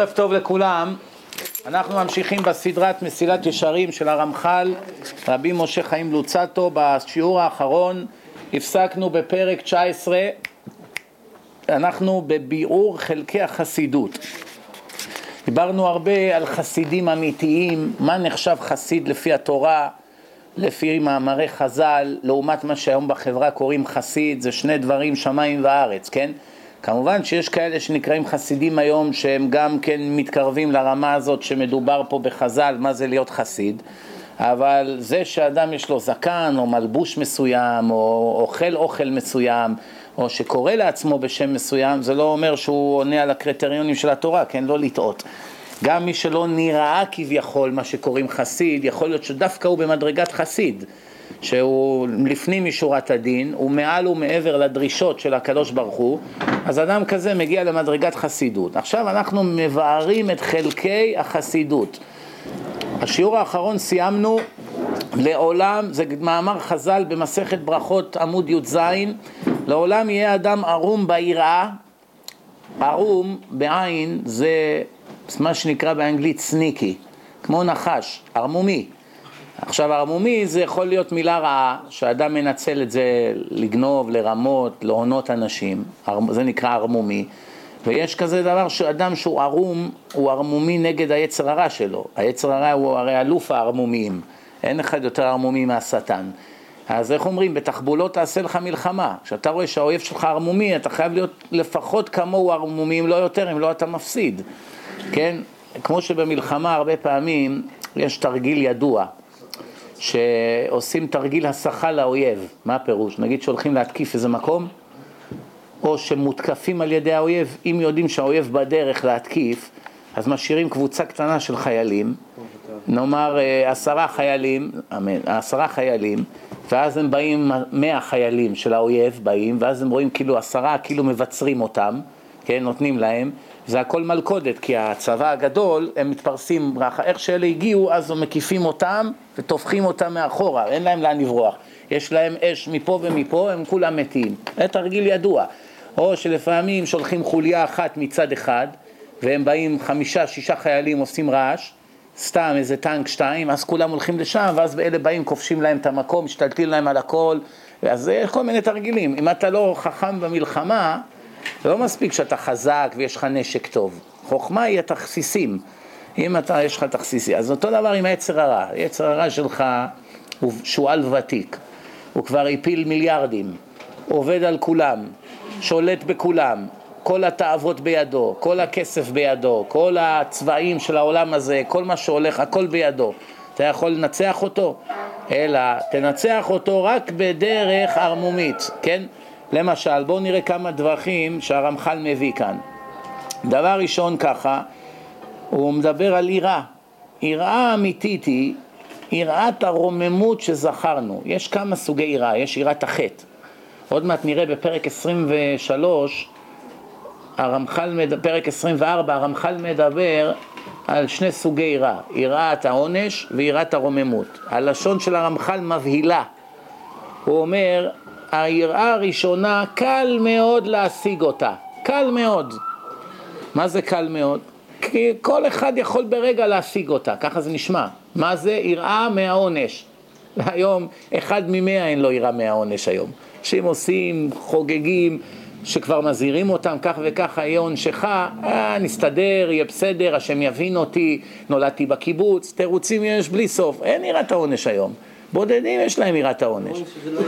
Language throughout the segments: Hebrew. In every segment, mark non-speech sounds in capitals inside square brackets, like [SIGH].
ערב טוב לכולם, אנחנו ממשיכים בסדרת מסילת ישרים של הרמח"ל, רבי משה חיים לוצטו, בשיעור האחרון הפסקנו בפרק 19, אנחנו בביאור חלקי החסידות. דיברנו הרבה על חסידים אמיתיים, מה נחשב חסיד לפי התורה, לפי מאמרי חז"ל, לעומת מה שהיום בחברה קוראים חסיד, זה שני דברים שמיים וארץ, כן? כמובן שיש כאלה שנקראים חסידים היום שהם גם כן מתקרבים לרמה הזאת שמדובר פה בחז"ל, מה זה להיות חסיד, אבל זה שאדם יש לו זקן או מלבוש מסוים או אוכל אוכל מסוים או שקורא לעצמו בשם מסוים, זה לא אומר שהוא עונה על הקריטריונים של התורה, כן? לא לטעות. גם מי שלא נראה כביכול מה שקוראים חסיד, יכול להיות שדווקא הוא במדרגת חסיד. שהוא לפנים משורת הדין, הוא מעל ומעבר לדרישות של הקדוש ברוך הוא, אז אדם כזה מגיע למדרגת חסידות. עכשיו אנחנו מבארים את חלקי החסידות. השיעור האחרון סיימנו לעולם, זה מאמר חז"ל במסכת ברכות עמוד י"ז, לעולם יהיה אדם ערום ביראה, ערום בעין זה מה שנקרא באנגלית סניקי, כמו נחש, ערמומי. עכשיו ערמומי זה יכול להיות מילה רעה, שאדם מנצל את זה לגנוב, לרמות, להונות אנשים, זה נקרא ערמומי, ויש כזה דבר שאדם שהוא ערום, הוא ערמומי נגד היצר הרע שלו, היצר הרע הוא הרי אלוף הערמומיים, אין אחד יותר ערמומי מהשטן. אז איך אומרים, בתחבולות תעשה לך מלחמה. כשאתה רואה שהאויב שלך ערמומי, אתה חייב להיות לפחות כמוהו ערמומי, אם לא יותר, אם לא אתה מפסיד. כן? כמו שבמלחמה הרבה פעמים יש תרגיל ידוע. שעושים תרגיל הסחה לאויב, מה הפירוש? נגיד שהולכים להתקיף איזה מקום, או שמותקפים על ידי האויב, אם יודעים שהאויב בדרך להתקיף, אז משאירים קבוצה קטנה של חיילים, נאמר אה, עשרה חיילים, אמן, עשרה חיילים, ואז הם באים, מאה חיילים של האויב באים, ואז הם רואים כאילו עשרה, כאילו מבצרים אותם, כן, נותנים להם, זה הכל מלכודת, כי הצבא הגדול, הם מתפרסים, איך שאלה הגיעו, אז הם מקיפים אותם וטופחים אותם מאחורה, אין להם לאן לברוח. יש להם אש מפה ומפה, הם כולם מתים. זה תרגיל ידוע. או שלפעמים שולחים חוליה אחת מצד אחד, והם באים חמישה, שישה חיילים עושים רעש, סתם איזה טנק שתיים, אז כולם הולכים לשם, ואז אלה באים, כובשים להם את המקום, משתלטים להם על הכל, אז זה כל מיני תרגילים. אם אתה לא חכם במלחמה, זה לא מספיק שאתה חזק ויש לך נשק טוב. חוכמה היא התכסיסים. אם אתה, יש לך תכסיסי. אז אותו דבר עם היצר הרע. היצר הרע שלך הוא שועל ותיק. הוא כבר הפיל מיליארדים. עובד על כולם. שולט בכולם. כל התאוות בידו, כל הכסף בידו, כל הצבעים של העולם הזה, כל מה שהולך, הכל בידו. אתה יכול לנצח אותו? אלא תנצח אותו רק בדרך ערמומית, כן? למשל, בואו נראה כמה דרכים שהרמח"ל מביא כאן. דבר ראשון ככה, הוא מדבר על יראה. יראה אמיתית היא יראת הרוממות שזכרנו. יש כמה סוגי יראה, יש יראת החטא. עוד מעט נראה בפרק 23, הרמח"ל, פרק 24, הרמח"ל מדבר על שני סוגי יראה, יראת העונש ויראת הרוממות. הלשון של הרמח"ל מבהילה. הוא אומר, היראה הראשונה, קל מאוד להשיג אותה. קל מאוד. מה זה קל מאוד? כי כל אחד יכול ברגע להשיג אותה, ככה זה נשמע. מה זה? יראה מהעונש. היום, אחד ממאה אין לו יראה מהעונש היום. שהם עושים, חוגגים, שכבר מזהירים אותם, כך וככה יהיה עונשך, אה, נסתדר, יהיה בסדר, השם יבין אותי, נולדתי בקיבוץ, תירוצים יש בלי סוף, אין יראת העונש היום. בודדים יש להם יראת העונש. לא.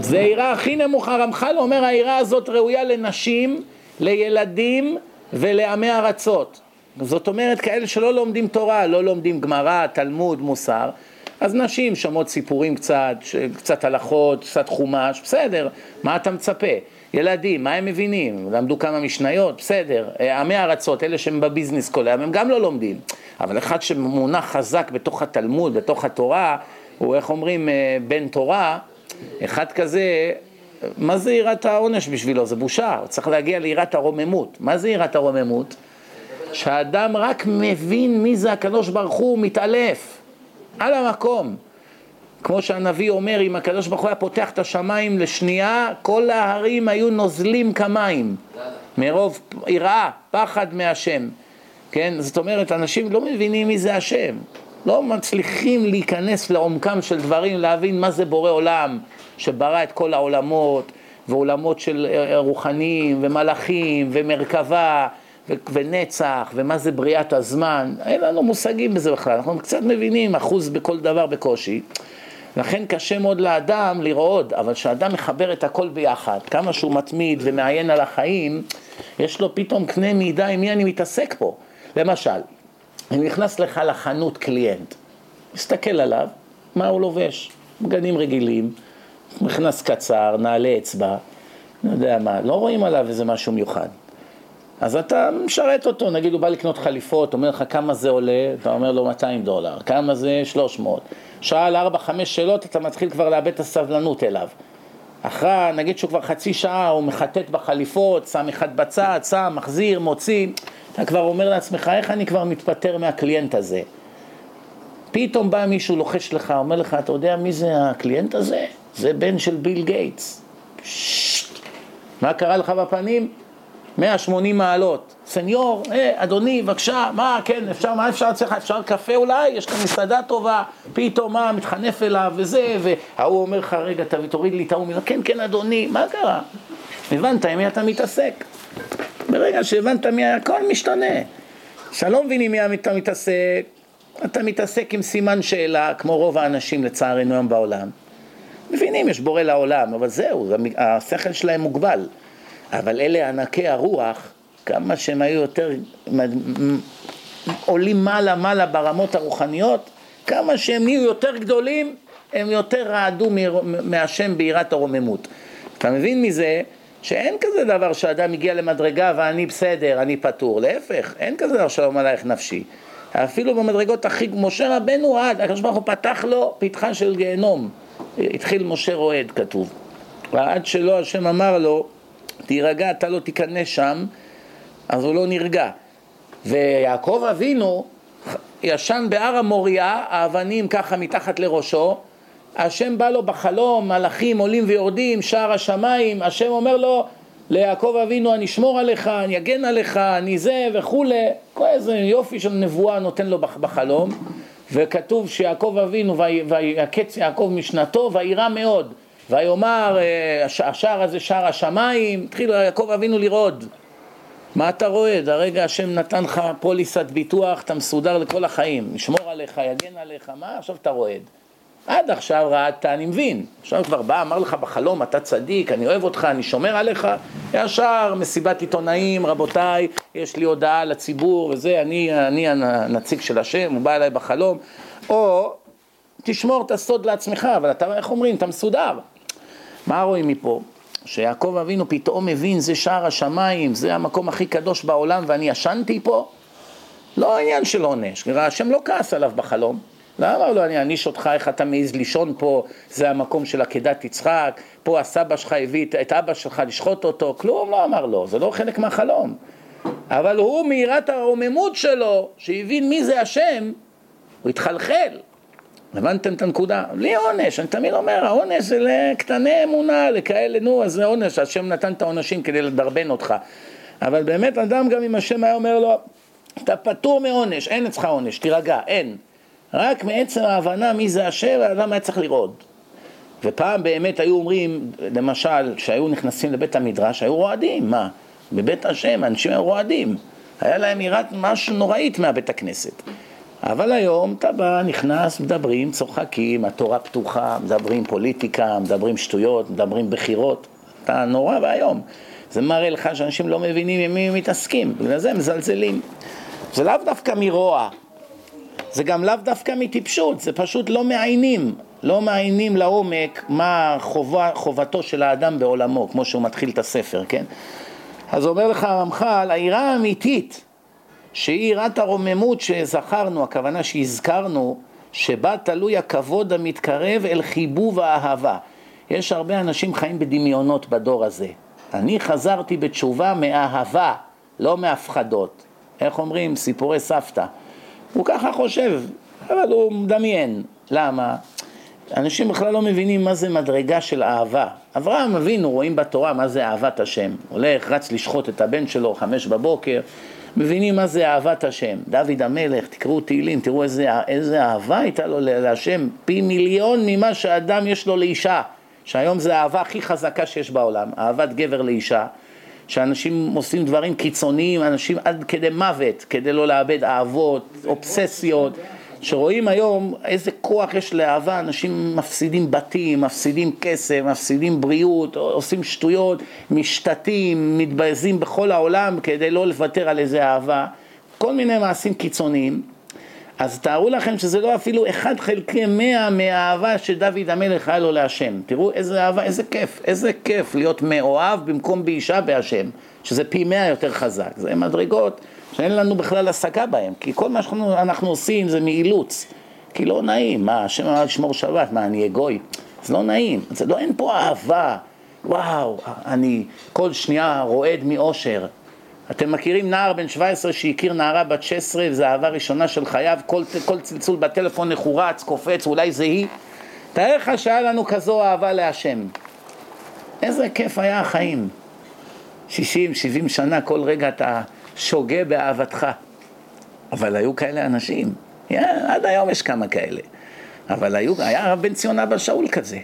זה יראה הכי נמוכה, רמח"ל אומר היראה הזאת ראויה לנשים, לילדים ולעמי ארצות. זאת אומרת כאלה שלא לומדים תורה, לא לומדים גמרא, תלמוד, מוסר, אז נשים שומעות סיפורים קצת, קצת הלכות, קצת חומש, בסדר, מה אתה מצפה? ילדים, מה הם מבינים? למדו כמה משניות, בסדר. עמי ארצות, אלה שהם בביזנס כל היום, הם גם לא לומדים. אבל אחד שמונח חזק בתוך התלמוד, בתוך התורה, הוא, איך אומרים, אה, בן תורה, אחד כזה, מה זה יראת העונש בשבילו? זה בושה, הוא צריך להגיע ליראת הרוממות. מה זה יראת הרוממות? שהאדם רק מבין מי זה הקדוש ברוך הוא, מתעלף, על המקום. כמו שהנביא אומר, אם הקדוש ברוך הוא היה פותח את השמיים לשנייה, כל ההרים היו נוזלים כמים, מרוב יראה, פחד מהשם. כן? זאת אומרת, אנשים לא מבינים מי זה השם. לא מצליחים להיכנס לעומקם של דברים, להבין מה זה בורא עולם, שברא את כל העולמות, ועולמות של רוחניים, ומלאכים, ומרכבה, ו- ונצח, ומה זה בריאת הזמן. אין לנו מושגים בזה בכלל, אנחנו קצת מבינים אחוז בכל דבר בקושי. לכן קשה מאוד לאדם לראות, אבל כשאדם מחבר את הכל ביחד, כמה שהוא מתמיד ומעיין על החיים, יש לו פתאום קנה מידה עם מי אני מתעסק פה. למשל, אני נכנס לך לחנות קליינט, מסתכל עליו, מה הוא לובש? בגדים רגילים, מכנס קצר, נעלי אצבע, לא יודע מה, לא רואים עליו איזה משהו מיוחד. אז אתה משרת אותו, נגיד הוא בא לקנות חליפות, אומר לך כמה זה עולה, אתה אומר לו 200 דולר, כמה זה 300. שאל 4-5 שאלות, אתה מתחיל כבר לאבד את הסבלנות אליו. אחרי, נגיד שהוא כבר חצי שעה, הוא מחטט בחליפות, שם אחד בצד, שם, מחזיר, מוציא, אתה כבר אומר לעצמך, איך אני כבר מתפטר מהקליינט הזה? פתאום בא מישהו לוחש לך, אומר לך, אתה יודע מי זה הקליינט הזה? זה בן של ביל גייטס. מה קרה לך בפנים? 180 מעלות. סניור, אה, אדוני, בבקשה, מה, כן, אפשר, מה אפשר אצלך? אפשר קפה אולי? יש כאן מסעדה טובה, פתאום מה, מתחנף אליו וזה, וההוא אומר לך, רגע, תוריד לי את ההוא, כן, כן, אדוני, מה קרה? הבנת עם מי אתה מתעסק. ברגע שהבנת מי, הכל משתנה. כשאתה לא מבין עם מי אתה מתעסק, אתה מתעסק עם סימן שאלה, כמו רוב האנשים לצערנו היום בעולם. מבינים, יש בורא לעולם, אבל זהו, השכל שלהם מוגבל. אבל אלה ענקי הרוח, כמה שהם היו יותר עולים מעלה מעלה ברמות הרוחניות, כמה שהם נהיו יותר גדולים, הם יותר רעדו מהשם ביראת הרוממות. אתה מבין מזה שאין כזה דבר שאדם הגיע למדרגה ואני בסדר, אני פטור, להפך, אין כזה דבר שלום עלייך נפשי. אפילו במדרגות הכי, משה רבנו עד, הקדוש ברוך הוא פתח לו פתחה של גיהנום. התחיל משה רועד, כתוב. ועד שלא השם אמר לו, תירגע, אתה לא תיכנס שם, אז הוא לא נרגע. ויעקב אבינו ישן בהר המוריה, האבנים ככה מתחת לראשו, השם בא לו בחלום, מלאכים עולים ויורדים, שער השמיים, השם אומר לו, ליעקב אבינו אני אשמור עליך, אני אגן עליך, אני זה וכולי, כל איזה יופי של נבואה נותן לו בחלום, וכתוב שיעקב אבינו, ויקץ יעקב משנתו, וירא מאוד, ויאמר אה, השער הזה שער השמיים, התחיל יעקב אבינו לרעוד. מה אתה רועד? הרגע השם נתן לך פוליסת ביטוח, אתה מסודר לכל החיים, ישמור עליך, יגן עליך, מה עכשיו אתה רועד? עד עכשיו רעדת, אני מבין. עכשיו כבר בא, אמר לך בחלום, אתה צדיק, אני אוהב אותך, אני שומר עליך. ישר מסיבת עיתונאים, רבותיי, יש לי הודעה לציבור וזה, אני, אני הנציג של השם, הוא בא אליי בחלום. או תשמור את הסוד לעצמך, אבל אתה, איך אומרים, אתה מסודר. מה רואים מפה? שיעקב אבינו פתאום מבין, זה שער השמיים, זה המקום הכי קדוש בעולם ואני ישנתי פה? לא עניין של עונש, השם לא כעס עליו בחלום. לא אמר לו, אני אעניש אותך, איך אתה מעז לישון פה, זה המקום של עקדת יצחק, פה הסבא שלך הביא את אבא שלך לשחוט אותו, כלום לא אמר לו, זה לא חלק מהחלום. אבל הוא מיראת הרוממות שלו, שהבין מי זה השם, הוא התחלחל. הבנתם את הנקודה? בלי עונש, אני תמיד אומר, העונש זה לקטני אמונה, לכאלה, נו, אז זה עונש, השם נתן את העונשים כדי לדרבן אותך. אבל באמת אדם גם אם השם היה אומר לו, אתה פטור מעונש, אין אצלך עונש, תירגע, אין. רק מעצם ההבנה מי זה השם, האדם היה צריך לרעוד. ופעם באמת היו אומרים, למשל, כשהיו נכנסים לבית המדרש, היו רועדים, מה? בבית השם, אנשים היו רועדים. היה להם יראת משהו נוראית מהבית הכנסת. אבל היום אתה בא, נכנס, מדברים, צוחקים, התורה פתוחה, מדברים פוליטיקה, מדברים שטויות, מדברים בחירות. אתה נורא ואיום. זה מראה לך שאנשים לא מבינים עם מי הם מתעסקים, בגלל זה הם מזלזלים. זה לאו דווקא מרוע, זה גם לאו דווקא מטיפשות, זה פשוט לא מעיינים, לא מעיינים לעומק מה חובה, חובתו של האדם בעולמו, כמו שהוא מתחיל את הספר, כן? אז אומר לך הרמח"ל, העירה האמיתית, שהיא עירת הרוממות שזכרנו, הכוונה שהזכרנו, שבה תלוי הכבוד המתקרב אל חיבוב האהבה. יש הרבה אנשים חיים בדמיונות בדור הזה. אני חזרתי בתשובה מאהבה, לא מהפחדות. איך אומרים? סיפורי סבתא. הוא ככה חושב, אבל הוא מדמיין. למה? אנשים בכלל לא מבינים מה זה מדרגה של אהבה. אברהם אבינו רואים בתורה מה זה אהבת השם. הולך, רץ לשחוט את הבן שלו, חמש בבוקר, מבינים מה זה אהבת השם. דוד המלך, תקראו תהילים, תראו איזה, איזה אהבה הייתה לו להשם, פי מיליון ממה שאדם יש לו לאישה, שהיום זה האהבה הכי חזקה שיש בעולם, אהבת גבר לאישה. שאנשים עושים דברים קיצוניים, אנשים עד כדי מוות, כדי לא לאבד אהבות, אובססיות, שרואים היום איזה כוח יש לאהבה, אנשים מפסידים בתים, מפסידים כסף, מפסידים בריאות, עושים שטויות, משתתים, מתבזים בכל העולם כדי לא לוותר על איזה אהבה, כל מיני מעשים קיצוניים. אז תארו לכם שזה לא אפילו אחד חלקי מאה מהאהבה שדוד המלך היה לו להשם. תראו איזה אהבה, איזה כיף, איזה כיף להיות מאוהב במקום באישה בהשם, שזה פי מאה יותר חזק. זה מדרגות שאין לנו בכלל השגה בהם, כי כל מה שאנחנו עושים זה מאילוץ. כי לא נעים, מה, השם אמר לשמור שבת, מה, אני אגוי? זה לא נעים, זה לא, אין פה אהבה. וואו, אני כל שנייה רועד מאושר. אתם מכירים נער בן 17 שהכיר נערה בת 16 וזו אהבה ראשונה של חייו, כל, כל צלצול בטלפון נחורץ, קופץ, אולי זה היא. תאר לך שהיה לנו כזו אהבה להשם. איזה כיף היה החיים. 60, 70 שנה, כל רגע אתה שוגה באהבתך. אבל היו כאלה אנשים, yeah, עד היום יש כמה כאלה. אבל היו, היה הרב בן ציון אבא שאול כזה.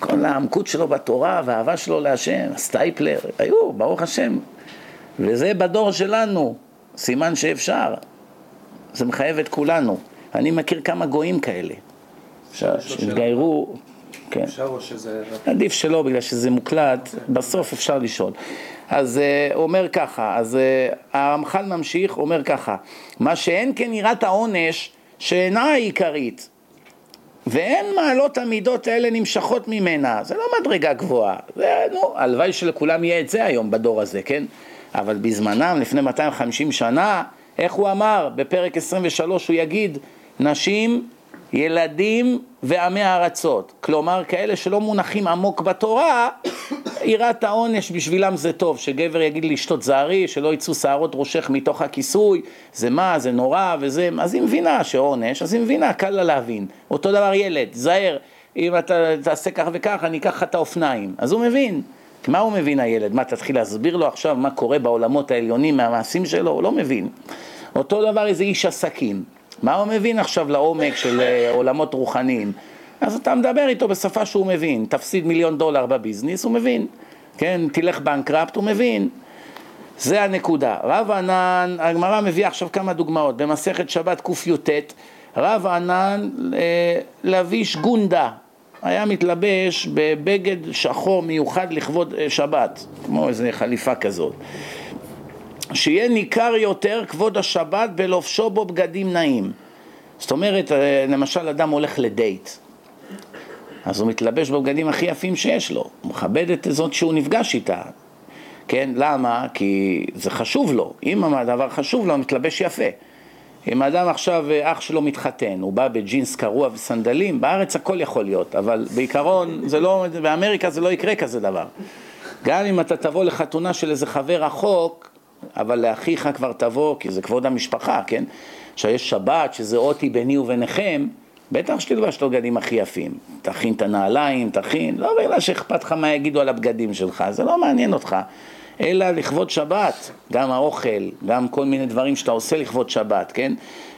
כל העמקות שלו בתורה והאהבה שלו להשם, סטייפלר, היו, ברוך השם, וזה בדור שלנו, סימן שאפשר. זה מחייב את כולנו. אני מכיר כמה גויים כאלה, שהתגיירו, כן. אפשר או שזה... עדיף שלא, בגלל שזה מוקלט, בסוף אפשר לשאול. אז uh, הוא אומר ככה, אז uh, הרמח"ל ממשיך, אומר ככה, מה שאין כן יראת העונש שאינה העיקרית, ואין מעלות המידות האלה נמשכות ממנה, זה לא מדרגה גבוהה, זה, נו, הלוואי שלכולם יהיה את זה היום בדור הזה, כן? אבל בזמנם, לפני 250 שנה, איך הוא אמר? בפרק 23 הוא יגיד, נשים, ילדים ועמי ארצות. כלומר, כאלה שלא מונחים עמוק בתורה, [COUGHS] יראת העונש בשבילם זה טוב, שגבר יגיד לאשתו תזהרי, שלא יצאו שערות ראשך מתוך הכיסוי, זה מה, זה נורא וזה, אז היא מבינה שעונש, אז היא מבינה, קל לה להבין. אותו דבר ילד, זהר, אם אתה תעשה כך וכך, אני אקח לך את האופניים. אז הוא מבין. מה הוא מבין הילד? מה, תתחיל להסביר לו עכשיו מה קורה בעולמות העליונים מהמעשים שלו? הוא לא מבין. אותו דבר איזה איש עסקים. מה הוא מבין עכשיו לעומק של אה, עולמות רוחניים? אז אתה מדבר איתו בשפה שהוא מבין. תפסיד מיליון דולר בביזנס, הוא מבין. כן, תלך בנקראפט, הוא מבין. זה הנקודה. רב ענן, הגמרא מביאה עכשיו כמה דוגמאות. במסכת שבת קי"ט, רב ענן אה, לביש גונדה, היה מתלבש בבגד שחור מיוחד לכבוד אה, שבת, כמו איזה חליפה כזאת. שיהיה ניכר יותר כבוד השבת בלובשו בו בגדים נעים. זאת אומרת, אה, למשל אדם הולך לדייט, אז הוא מתלבש בבגדים הכי יפים שיש לו, הוא מכבד את זאת שהוא נפגש איתה. כן, למה? כי זה חשוב לו, אם הדבר חשוב לו, הוא מתלבש יפה. אם אדם עכשיו, אה, אח שלו מתחתן, הוא בא בג'ינס קרוע וסנדלים, בארץ הכל יכול להיות, אבל בעיקרון, זה לא, באמריקה זה לא יקרה כזה דבר. גם אם אתה תבוא לחתונה של איזה חבר רחוק, אבל לאחיך כבר תבוא, כי זה כבוד המשפחה, כן? עכשיו יש שבת, שזה אותי ביני וביניכם, בטח שתלבש את הבגדים הכי יפים. תכין את הנעליים, תכין, לא בגלל שאכפת לך מה יגידו על הבגדים שלך, זה לא מעניין אותך. אלא לכבוד שבת, גם האוכל, גם כל מיני דברים שאתה עושה לכבוד שבת, כן?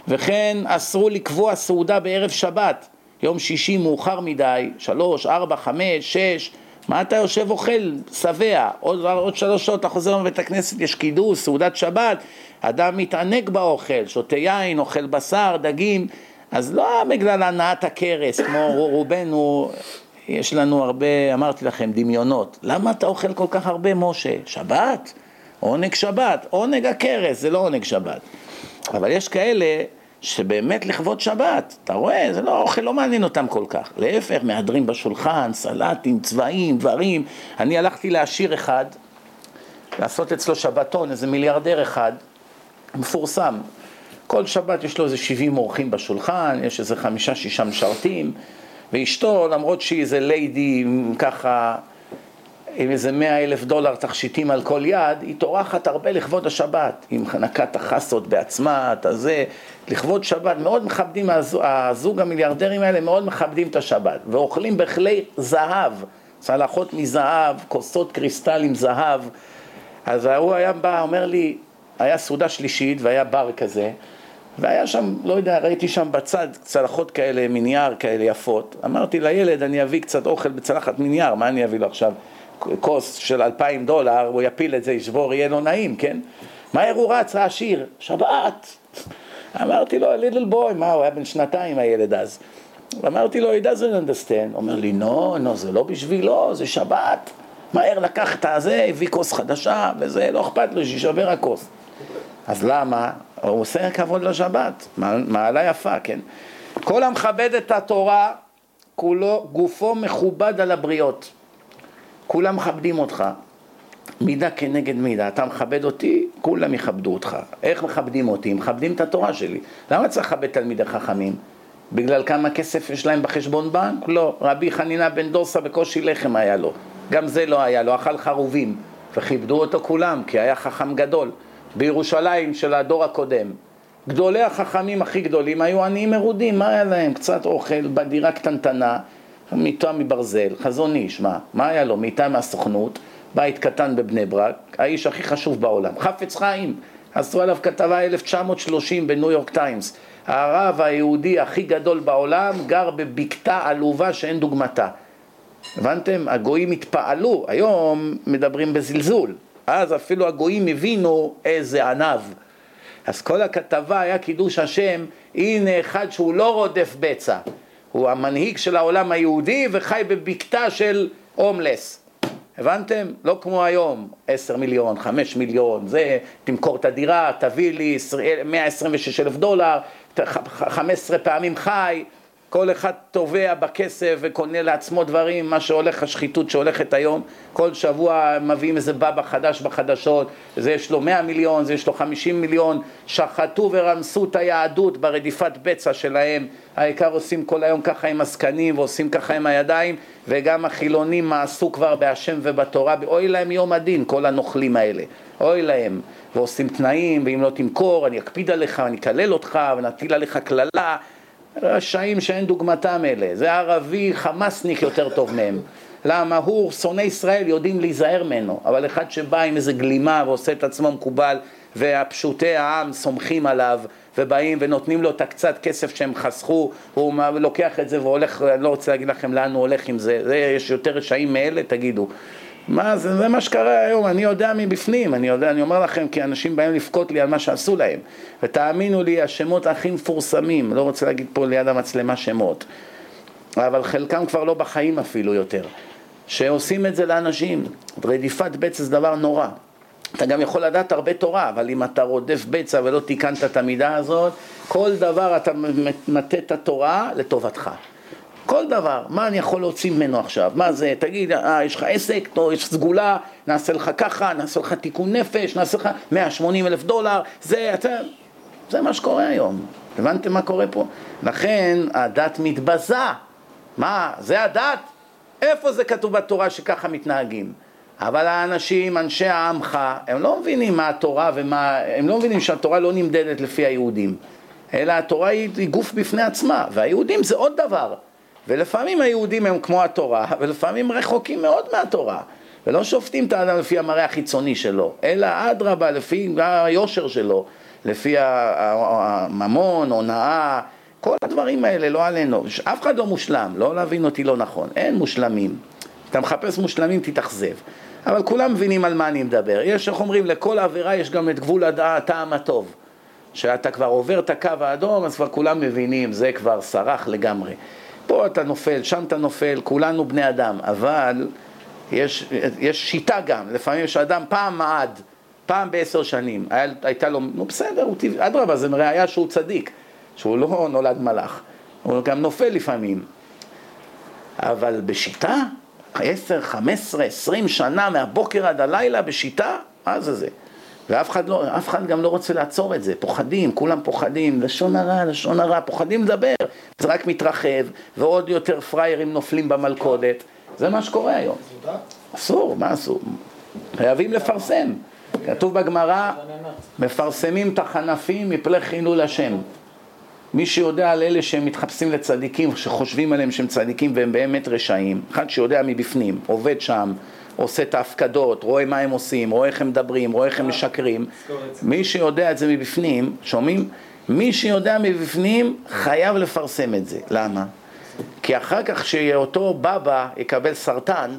וכן אסרו לקבוע סעודה בערב שבת, יום שישי מאוחר מדי, שלוש, ארבע, חמש, שש, מה אתה יושב אוכל, שבע, עוד, עוד שלוש שעות אתה חוזר מבית הכנסת, יש קידוש, סעודת שבת, אדם מתענג באוכל, שותה יין, אוכל בשר, דגים, אז לא בגלל הנעת הכרס, כמו רובנו יש לנו הרבה, אמרתי לכם, דמיונות. למה אתה אוכל כל כך הרבה, משה? שבת? עונג שבת. עונג הכרס, זה לא עונג שבת. אבל יש כאלה שבאמת לכבוד שבת, אתה רואה, זה לא אוכל, לא מעניין אותם כל כך. להפך, מהדרים בשולחן, סלטים, צבעים, דברים. אני הלכתי לעשיר אחד, לעשות אצלו שבתון, איזה מיליארדר אחד, מפורסם. כל שבת יש לו איזה 70 אורחים בשולחן, יש איזה חמישה, שישה משרתים. ואשתו, למרות שהיא איזה ליידי ככה, עם איזה מאה אלף דולר תכשיטים על כל יד, היא טורחת הרבה לכבוד השבת, מחנקה את החסות בעצמה, את הזה, לכבוד שבת, מאוד מכבדים, הזוג המיליארדרים האלה מאוד מכבדים את השבת, ואוכלים בכלי זהב, צלחות מזהב, כוסות קריסטל עם זהב, אז ההוא היה בא, אומר לי, היה סעודה שלישית והיה בר כזה, והיה שם, לא יודע, ראיתי שם בצד צלחות כאלה מנייר כאלה יפות. אמרתי לילד, אני אביא קצת אוכל בצלחת מנייר, מה אני אביא לו עכשיו? כוס של אלפיים דולר, הוא יפיל את זה, ישבור, יהיה לו נעים, כן? מהר הוא רץ, העשיר, שבת. אמרתי לו, ליטל בוי, מה, הוא היה בן שנתיים הילד אז. אמרתי לו, he doesn't understand. אומר לי, נו, נו, זה לא בשבילו, זה שבת. מהר לקח את הזה, הביא כוס חדשה, וזה, לא אכפת לו, שישבר הכוס. אז למה? הוא עושה כבוד לשבת, מעלה יפה, כן? כל המכבד את התורה, כולו, גופו מכובד על הבריות. כולם מכבדים אותך. מידה כנגד מידה. אתה מכבד אותי, כולם יכבדו אותך. איך מכבדים אותי? מכבדים את התורה שלי. למה צריך לכבד תלמידי חכמים? בגלל כמה כסף יש להם בחשבון בנק? לא. רבי חנינה בן דורסה בקושי לחם היה לו. גם זה לא היה לו, אכל חרובים. וכיבדו אותו כולם, כי היה חכם גדול. בירושלים של הדור הקודם. גדולי החכמים הכי גדולים היו עניים מרודים, מה היה להם? קצת אוכל בדירה קטנטנה, מיטה מברזל, חזון איש, מה? מה היה לו? מיטה מהסוכנות, בית קטן בבני ברק, האיש הכי חשוב בעולם, חפץ חיים, עשו עליו כתבה 1930 בניו יורק טיימס, הרב היהודי הכי גדול בעולם גר בבקתה עלובה שאין דוגמתה. הבנתם? הגויים התפעלו, היום מדברים בזלזול, אז אפילו הגויים הבינו איזה ענב. אז כל הכתבה היה קידוש השם, הנה אחד שהוא לא רודף בצע, הוא המנהיג של העולם היהודי וחי בבקתה של הומלס. הבנתם? לא כמו היום, עשר מיליון, חמש מיליון, זה, תמכור את הדירה, תביא לי 126 אלף דולר, חמש עשרה פעמים חי, כל אחד תובע בכסף וקונה לעצמו דברים, מה שהולך, השחיתות שהולכת היום, כל שבוע מביאים איזה בבא חדש בחדשות, זה יש לו 100 מיליון, זה יש לו 50 מיליון, שחטו ורמסו את היהדות ברדיפת בצע שלהם, העיקר עושים כל היום ככה עם הזקנים ועושים ככה עם הידיים, וגם החילונים מעשו כבר בהשם ובתורה, אוי להם יום הדין, כל הנוכלים האלה, אוי להם, ועושים תנאים, ואם לא תמכור אני אקפיד עליך, אני אקלל אותך ונטיל עליך קללה רשעים שאין דוגמתם אלה, זה ערבי חמאסניק יותר טוב מהם. למה? הוא, שונאי ישראל יודעים להיזהר ממנו, אבל אחד שבא עם איזה גלימה ועושה את עצמו מקובל והפשוטי העם סומכים עליו ובאים ונותנים לו את הקצת כסף שהם חסכו, הוא לוקח את זה והולך, אני לא רוצה להגיד לכם לאן הוא הולך עם זה, זה יש יותר רשעים מאלה, תגידו. מה זה, זה מה שקרה היום, אני יודע מבפנים, אני יודע, אני אומר לכם כי אנשים באים לבכות לי על מה שעשו להם. ותאמינו לי, השמות הכי מפורסמים, לא רוצה להגיד פה ליד המצלמה שמות אבל חלקם כבר לא בחיים אפילו יותר. שעושים את זה לאנשים, רדיפת בצע זה דבר נורא. אתה גם יכול לדעת הרבה תורה, אבל אם אתה רודף בצע ולא תיקנת את המידה הזאת, כל דבר אתה מטה את התורה לטובתך. כל דבר, מה אני יכול להוציא ממנו עכשיו? מה זה, תגיד, אה, יש לך עסק, טוב, יש סגולה, נעשה לך ככה, נעשה לך תיקון נפש, נעשה לך 180 אלף דולר, זה, אתה, זה מה שקורה היום. הבנתם מה קורה פה? לכן הדת מתבזה. מה, זה הדת? איפה זה כתוב בתורה שככה מתנהגים? אבל האנשים, אנשי העמך, הם לא מבינים מה התורה ומה, הם לא מבינים שהתורה לא נמדדת לפי היהודים, אלא התורה היא, היא גוף בפני עצמה, והיהודים זה עוד דבר. ולפעמים היהודים הם כמו התורה, ולפעמים רחוקים מאוד מהתורה. ולא שופטים את האדם לפי המראה החיצוני שלו, אלא אדרבה, לפי היושר שלו, לפי הממון, הונאה, כל הדברים האלה, לא עלינו. אף אחד לא מושלם, לא להבין אותי לא נכון, אין מושלמים. אתה מחפש מושלמים, תתאכזב. אבל כולם מבינים על מה אני מדבר. יש, איך אומרים, לכל עבירה יש גם את גבול הטעם הטוב. שאתה כבר עובר את הקו האדום, אז כבר כולם מבינים, זה כבר סרח לגמרי. פה אתה נופל, שם אתה נופל, כולנו בני אדם, אבל יש, יש שיטה גם, לפעמים יש אדם פעם מעד, פעם בעשר שנים, היה, הייתה לו, נו בסדר, אדרבה, זה ראייה שהוא צדיק, שהוא לא נולד מלאך, הוא גם נופל לפעמים, אבל בשיטה, עשר, חמש עשרה, עשרים שנה מהבוקר עד הלילה בשיטה, מה זה זה? ואף אחד, לא, אחד גם לא רוצה לעצור את זה, פוחדים, כולם פוחדים, לשון הרע, לשון הרע, פוחדים לדבר, זה רק מתרחב, ועוד יותר פראיירים נופלים במלכודת, זה מה שקורה היום. אסור, מה אסור? חייבים לפרסם. כתוב בגמרא, מפרסמים את החנפים מפני חילול השם. מי שיודע על אלה שהם מתחפשים לצדיקים, שחושבים עליהם שהם צדיקים והם באמת רשעים, אחד שיודע מבפנים, עובד שם, עושה את ההפקדות, רואה מה הם עושים, רואה איך הם מדברים, רואה איך הם משקרים, מי שיודע את זה מבפנים, שומעים? מי שיודע מבפנים חייב לפרסם את זה. למה? כי אחר כך שאותו בבא יקבל סרטן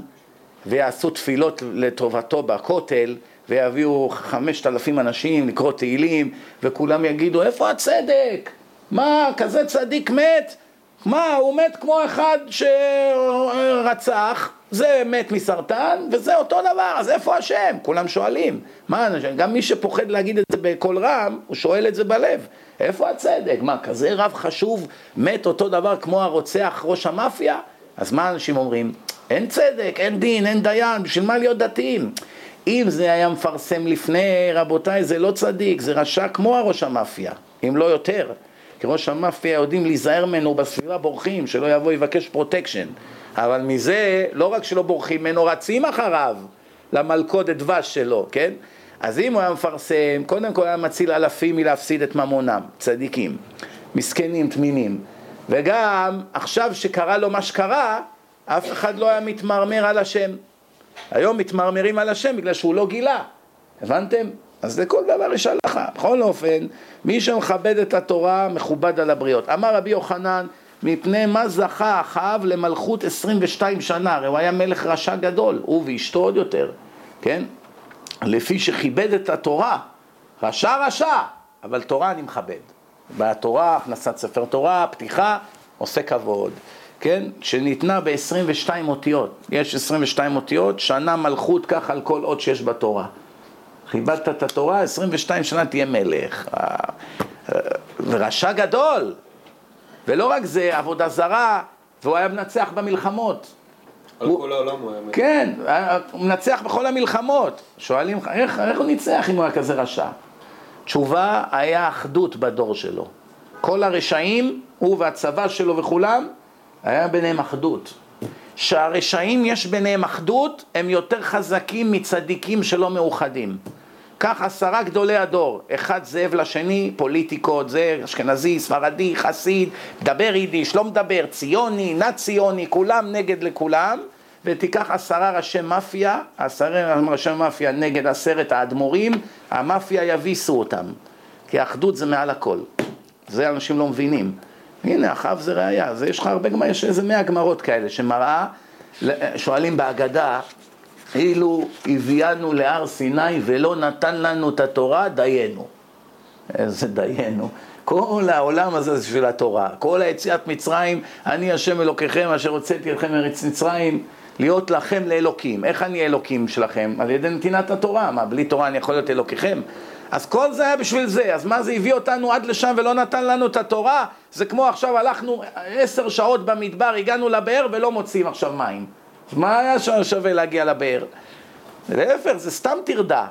ויעשו תפילות לטובתו בכותל ויביאו חמשת אלפים אנשים לקרוא תהילים וכולם יגידו איפה הצדק? מה, כזה צדיק מת? מה, הוא מת כמו אחד שרצח, זה מת מסרטן וזה אותו דבר, אז איפה השם? כולם שואלים. מה, גם מי שפוחד להגיד את זה בקול רם, הוא שואל את זה בלב. איפה הצדק? מה, כזה רב חשוב מת אותו דבר כמו הרוצח ראש המאפיה? אז מה אנשים אומרים? אין צדק, אין דין, אין דיין, בשביל מה להיות דתיים? אם זה היה מפרסם לפני, רבותיי, זה לא צדיק, זה רשע כמו הראש המאפיה, אם לא יותר. כי ראש המאפיה יודעים להיזהר ממנו בסביבה בורחים, שלא יבוא יבקש פרוטקשן. אבל מזה, לא רק שלא בורחים ממנו, רצים אחריו למלכודת דבש שלו, כן? אז אם הוא היה מפרסם, קודם כל היה מציל אלפים מלהפסיד את ממונם, צדיקים, מסכנים, תמימים. וגם, עכשיו שקרה לו מה שקרה, אף אחד לא היה מתמרמר על השם. היום מתמרמרים על השם בגלל שהוא לא גילה, הבנתם? אז לכל דבר יש הלכה. בכל אופן, מי שמכבד את התורה מכובד על הבריות. אמר רבי יוחנן, מפני מה זכה אחאב למלכות 22 שנה, הרי הוא היה מלך רשע גדול, הוא ואשתו עוד יותר, כן? לפי שכיבד את התורה, רשע רשע, אבל תורה אני מכבד. בתורה, הכנסת ספר תורה, פתיחה, עושה כבוד, כן? שניתנה ב-22 אותיות. יש 22 אותיות, שנה מלכות כך על כל אות שיש בתורה. כיבדת את התורה, 22 שנה תהיה מלך. אה, אה, ורשע גדול. ולא רק זה, עבודה זרה, והוא היה מנצח במלחמות. על הוא... כל העולם הוא היה מנצח. כן, הוא מנצח בכל המלחמות. שואלים, איך, איך הוא ניצח אם הוא היה כזה רשע? תשובה, היה אחדות בדור שלו. כל הרשעים, הוא והצבא שלו וכולם, היה ביניהם אחדות. שהרשעים יש ביניהם אחדות, הם יותר חזקים מצדיקים שלא מאוחדים. כך עשרה גדולי הדור, אחד זאב לשני, פוליטיקות, זה אשכנזי, ספרדי, חסיד, מדבר יידיש, לא מדבר, ציוני, נאצ ציוני, כולם נגד לכולם, ותיקח עשרה ראשי מאפיה, עשרה ראשי מאפיה נגד עשרת האדמו"רים, המאפיה יביסו אותם, כי האחדות זה מעל הכל, זה אנשים לא מבינים. הנה, אחאב זה ראייה, יש לך הרבה גמרא, יש איזה מאה גמרות כאלה, שמראה, שואלים בהגדה, אילו הביאנו להר סיני ולא נתן לנו את התורה, דיינו. איזה דיינו. כל העולם הזה זה בשביל התורה. כל היציאת מצרים, אני השם אלוקיכם אשר הוצאתי אתכם מארץ מצרים, להיות לכם לאלוקים. איך אני אלוקים שלכם? על ידי נתינת התורה. מה, בלי תורה אני יכול להיות אלוקיכם? אז כל זה היה בשביל זה, אז מה זה הביא אותנו עד לשם ולא נתן לנו את התורה? זה כמו עכשיו הלכנו עשר שעות במדבר, הגענו לבאר ולא מוצאים עכשיו מים. אז מה היה שווה להגיע לבאר? להפך, זה סתם טרדה.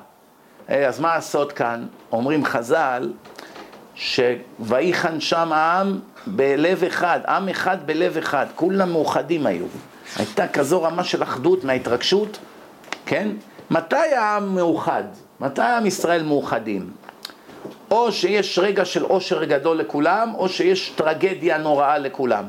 אה, אז מה הסוד כאן? אומרים חז"ל, שויחן שם העם בלב אחד, עם אחד בלב אחד, כולם מאוחדים היו. הייתה כזו רמה של אחדות מההתרגשות, כן? מתי העם מאוחד? מתי עם ישראל מאוחדים? או שיש רגע של עושר גדול לכולם, או שיש טרגדיה נוראה לכולם.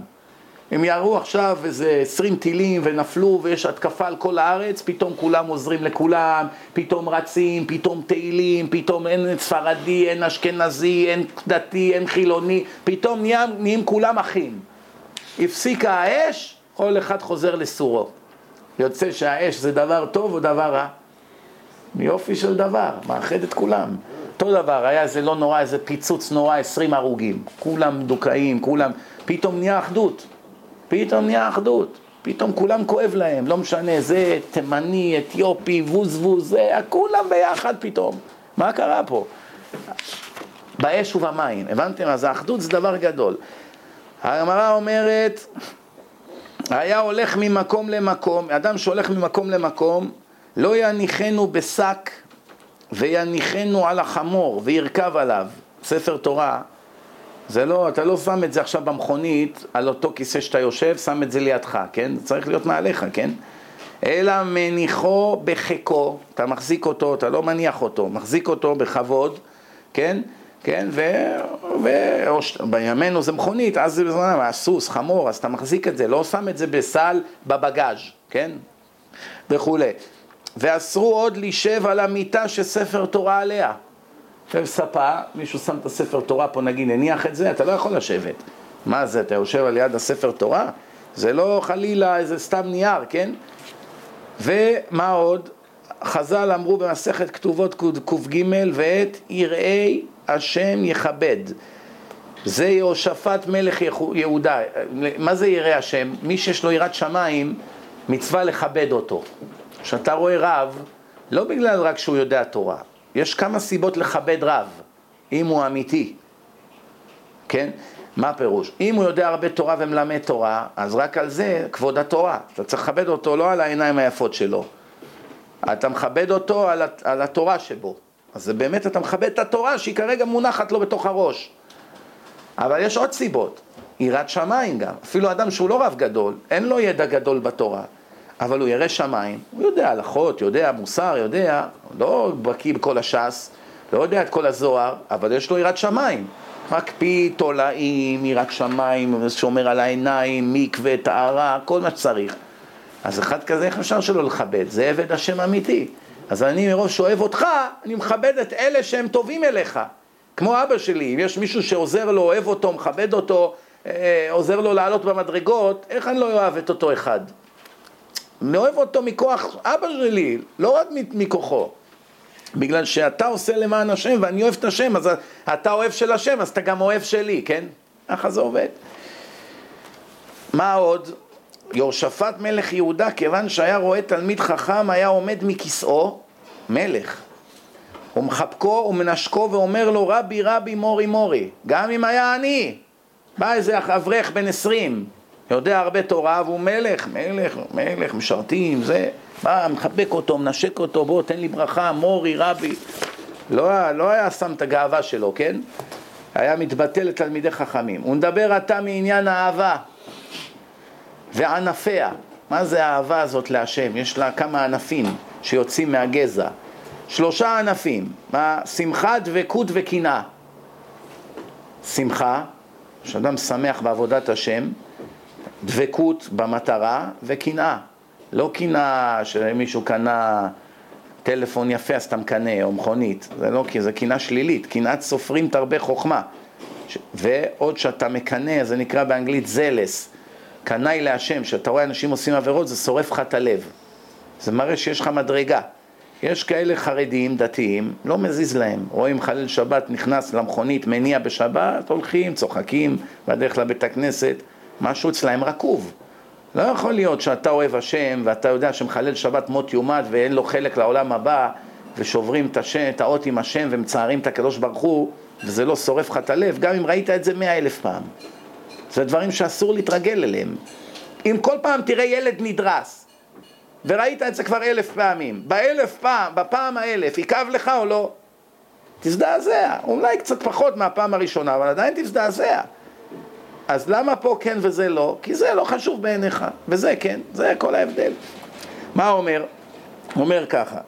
הם יראו עכשיו איזה עשרים טילים ונפלו ויש התקפה על כל הארץ, פתאום כולם עוזרים לכולם, פתאום רצים, פתאום תהילים, פתאום אין ספרדי, אין אשכנזי, אין דתי, אין חילוני, פתאום נהיים, נהיים כולם אחים. הפסיקה האש, כל אחד חוזר לסורו. יוצא שהאש זה דבר טוב או דבר רע? יופי של דבר, מאחד את כולם. אותו דבר, היה איזה לא נורא, איזה פיצוץ נורא, עשרים הרוגים. כולם מדוכאים, כולם, פתאום נהיה אחדות. פתאום נהיה אחדות. פתאום כולם כואב להם, לא משנה, זה תימני, אתיופי, ווז זה, כולם ביחד פתאום. מה קרה פה? באש ובמים, הבנתם? אז האחדות זה דבר גדול. הגמרא אומרת, היה הולך ממקום למקום, אדם שהולך ממקום למקום, לא יניחנו בשק ויניחנו על החמור וירכב עליו. ספר תורה, זה לא, אתה לא שם את זה עכשיו במכונית על אותו כיסא שאתה יושב, שם את זה לידך, כן? זה צריך להיות מעליך, כן? אלא מניחו בחיקו, אתה מחזיק אותו, אתה לא מניח אותו, מחזיק אותו בכבוד, כן? כן? ו... ובימינו זה מכונית, אז זה בזמנם היה סוס, חמור, אז אתה מחזיק את זה, לא שם את זה בסל בבגאז', כן? וכולי. ואסרו עוד לישב על המיטה שספר תורה עליה. יושב ספה, מישהו שם את הספר תורה פה נגיד, הניח את זה, אתה לא יכול לשבת. מה זה, אתה יושב על יד הספר תורה? זה לא חלילה איזה סתם נייר, כן? ומה עוד? חז"ל אמרו במסכת כתובות ק"ג ואת יראי השם יכבד. זה יהושפט מלך יהודה. מה זה ירא השם? מי שיש לו יראת שמיים, מצווה לכבד אותו. כשאתה רואה רב, לא בגלל רק שהוא יודע תורה, יש כמה סיבות לכבד רב, אם הוא אמיתי, כן? מה הפירוש? אם הוא יודע הרבה תורה ומלמד תורה, אז רק על זה כבוד התורה. אתה צריך לכבד אותו לא על העיניים היפות שלו, אתה מכבד אותו על, על התורה שבו. אז זה באמת אתה מכבד את התורה שהיא כרגע מונחת לו בתוך הראש. אבל יש עוד סיבות, יראת שמיים גם. אפילו אדם שהוא לא רב גדול, אין לו ידע גדול בתורה, אבל הוא ירא שמיים, הוא יודע הלכות, יודע מוסר, יודע, לא בקיא בכל הש"ס, לא יודע את כל הזוהר, אבל יש לו יראת שמיים. מקפיא תולעים, יראת שמיים, שומר על העיניים, מקווה, טהרה, כל מה שצריך. אז אחד כזה, איך אפשר שלא לכבד? זה עבד השם אמיתי. אז אני מראש שאוהב אותך, אני מכבד את אלה שהם טובים אליך. כמו אבא שלי, אם יש מישהו שעוזר לו, אוהב אותו, מכבד אותו, אה, עוזר לו לעלות במדרגות, איך אני לא אוהב את אותו אחד? אני אוהב אותו מכוח אבא שלי, לא רק מכוחו. בגלל שאתה עושה למען השם ואני אוהב את השם, אז אתה אוהב של השם, אז אתה גם אוהב שלי, כן? ככה זה עובד. מה עוד? יהושפט מלך יהודה, כיוון שהיה רואה תלמיד חכם, היה עומד מכיסאו, מלך. ומחבקו ומנשקו ואומר לו, רבי רבי מורי מורי, גם אם היה עני. בא איזה אברך בן עשרים, יודע הרבה תורה והוא מלך, מלך, מלך, משרתים, זה, בא, מחבק אותו, מנשק אותו, בוא תן לי ברכה, מורי, רבי. לא, לא היה שם את הגאווה שלו, כן? היה מתבטא לתלמידי חכמים. הוא מדבר עתה מעניין האהבה וענפיה. מה זה האהבה הזאת להשם? יש לה כמה ענפים שיוצאים מהגזע. שלושה ענפים? שמחה, דבקות וקנאה. שמחה, שאדם שמח בעבודת השם, דבקות במטרה וקנאה. לא קנאה שמישהו קנה טלפון יפה אז אתה מקנא, או מכונית, זה לא, זה קנאה שלילית, קנאת סופרים תרבה חוכמה. ועוד שאתה מקנא, זה נקרא באנגלית זלס, קנאי להשם, שאתה רואה אנשים עושים עבירות, זה שורף לך את הלב. זה מראה שיש לך מדרגה. יש כאלה חרדים, דתיים, לא מזיז להם. רואים חלל שבת נכנס למכונית, מניע בשבת, הולכים, צוחקים, בדרך לבית הכנסת, משהו אצלהם רקוב. לא יכול להיות שאתה אוהב השם ואתה יודע שמחלל שבת מות יומת ואין לו חלק לעולם הבא ושוברים את, השם, את האות עם השם ומצערים את הקדוש ברוך הוא וזה לא שורף לך את הלב, גם אם ראית את זה מאה אלף פעם. זה דברים שאסור להתרגל אליהם. אם כל פעם תראה ילד נדרס וראית את זה כבר אלף פעמים, באלף פעם, בפעם האלף, יכאב לך או לא? תזדעזע, אולי קצת פחות מהפעם הראשונה, אבל עדיין תזדעזע. אז למה פה כן וזה לא? כי זה לא חשוב בעיניך, וזה כן, זה כל ההבדל. מה אומר? אומר ככה,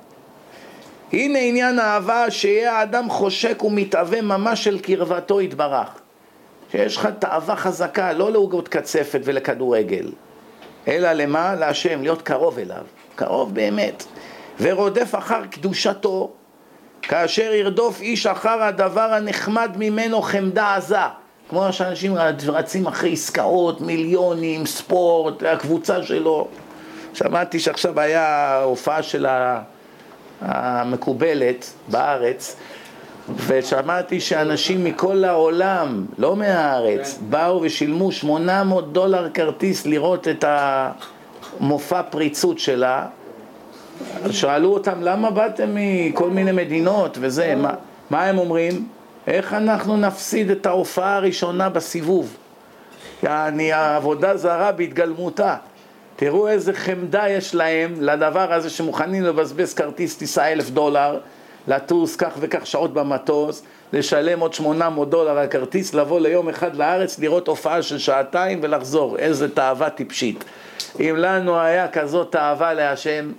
הנה עניין האהבה שיהיה האדם חושק ומתאווה ממש של קרבתו יתברך. שיש לך תאווה חזקה, לא לעוגות קצפת ולכדורגל, אלא למה? להשם, להיות קרוב אליו, קרוב באמת. ורודף אחר קדושתו, כאשר ירדוף איש אחר הדבר הנחמד ממנו חמדה עזה. כמו שאנשים רצים אחרי עסקאות, מיליונים, ספורט, הקבוצה שלו. שמעתי שעכשיו היה הופעה של המקובלת בארץ, ושמעתי שאנשים מכל העולם, לא מהארץ, באו ושילמו 800 דולר כרטיס לראות את המופע פריצות שלה. שאלו אותם, למה באתם מכל מיני מדינות וזה? מה, מה הם אומרים? איך אנחנו נפסיד את ההופעה הראשונה בסיבוב? יעני העבודה זרה בהתגלמותה. תראו איזה חמדה יש להם לדבר הזה שמוכנים לבזבז כרטיס טיסה אלף דולר, לטוס כך וכך שעות במטוס, לשלם עוד 800 דולר על כרטיס, לבוא ליום אחד לארץ, לראות הופעה של שעתיים ולחזור. איזה תאווה טיפשית. אם לנו היה כזאת תאווה להשם,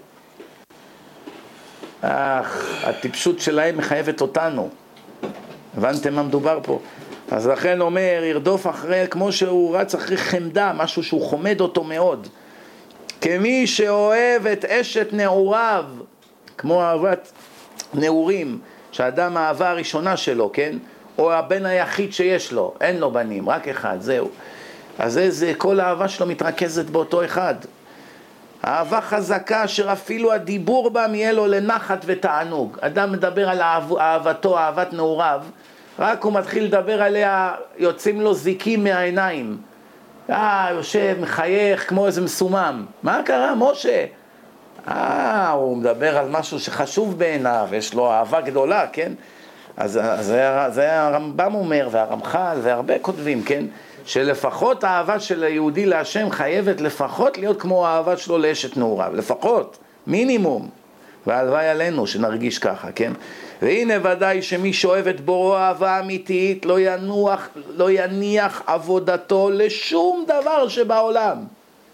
אך, הטיפשות שלהם מחייבת אותנו. הבנתם מה מדובר פה? אז לכן אומר, ירדוף אחרי, כמו שהוא רץ אחרי חמדה, משהו שהוא חומד אותו מאוד. כמי שאוהב את אשת נעוריו, כמו אהבת נעורים, שאדם האהבה הראשונה שלו, כן? או הבן היחיד שיש לו, אין לו בנים, רק אחד, זהו. אז זה, כל האהבה שלו מתרכזת באותו אחד. אהבה חזקה אשר אפילו הדיבור בה יהיה לו לנחת ותענוג. אדם מדבר על אהב, אהבתו, אהבת נעוריו, רק הוא מתחיל לדבר עליה, יוצאים לו זיקים מהעיניים. אה, יושב, מחייך כמו איזה מסומם. מה קרה, משה? אה, הוא מדבר על משהו שחשוב בעיניו, יש לו אהבה גדולה, כן? אז זה, זה הרמב"ם אומר, והרמח"ל, והרבה כותבים, כן? שלפחות האהבה של היהודי להשם חייבת לפחות להיות כמו האהבה שלו לאשת נעוריו, לפחות, מינימום. והלוואי עלינו שנרגיש ככה, כן? והנה ודאי שמי שאוהב את בוראו אהבה אמיתית לא ינוח, לא יניח עבודתו לשום דבר שבעולם.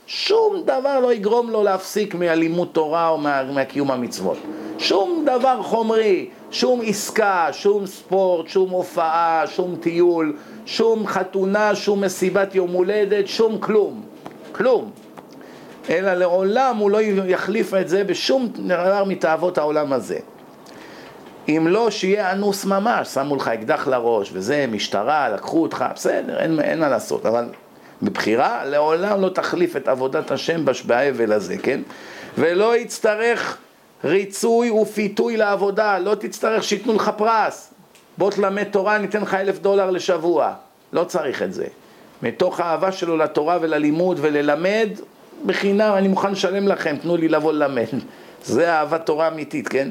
שום דבר לא יגרום לו להפסיק מהלימוד תורה או מה, מהקיום המצוות. שום דבר חומרי, שום עסקה, שום ספורט, שום הופעה, שום טיול, שום חתונה, שום מסיבת יום הולדת, שום כלום. כלום. אלא לעולם הוא לא יחליף את זה בשום דבר מתאוות העולם הזה. אם לא, שיהיה אנוס ממש, שמו לך אקדח לראש, וזה, משטרה, לקחו אותך, בסדר, אין, אין מה לעשות, אבל מבחירה, לעולם לא תחליף את עבודת השם באבל הזה, כן? ולא יצטרך ריצוי ופיתוי לעבודה, לא תצטרך שייתנו לך פרס. בוא תלמד תורה, ניתן לך אלף דולר לשבוע. לא צריך את זה. מתוך האהבה שלו לתורה וללימוד וללמד, בחינם אני מוכן לשלם לכם, תנו לי לבוא ללמד. [LAUGHS] זה אהבת תורה אמיתית, כן?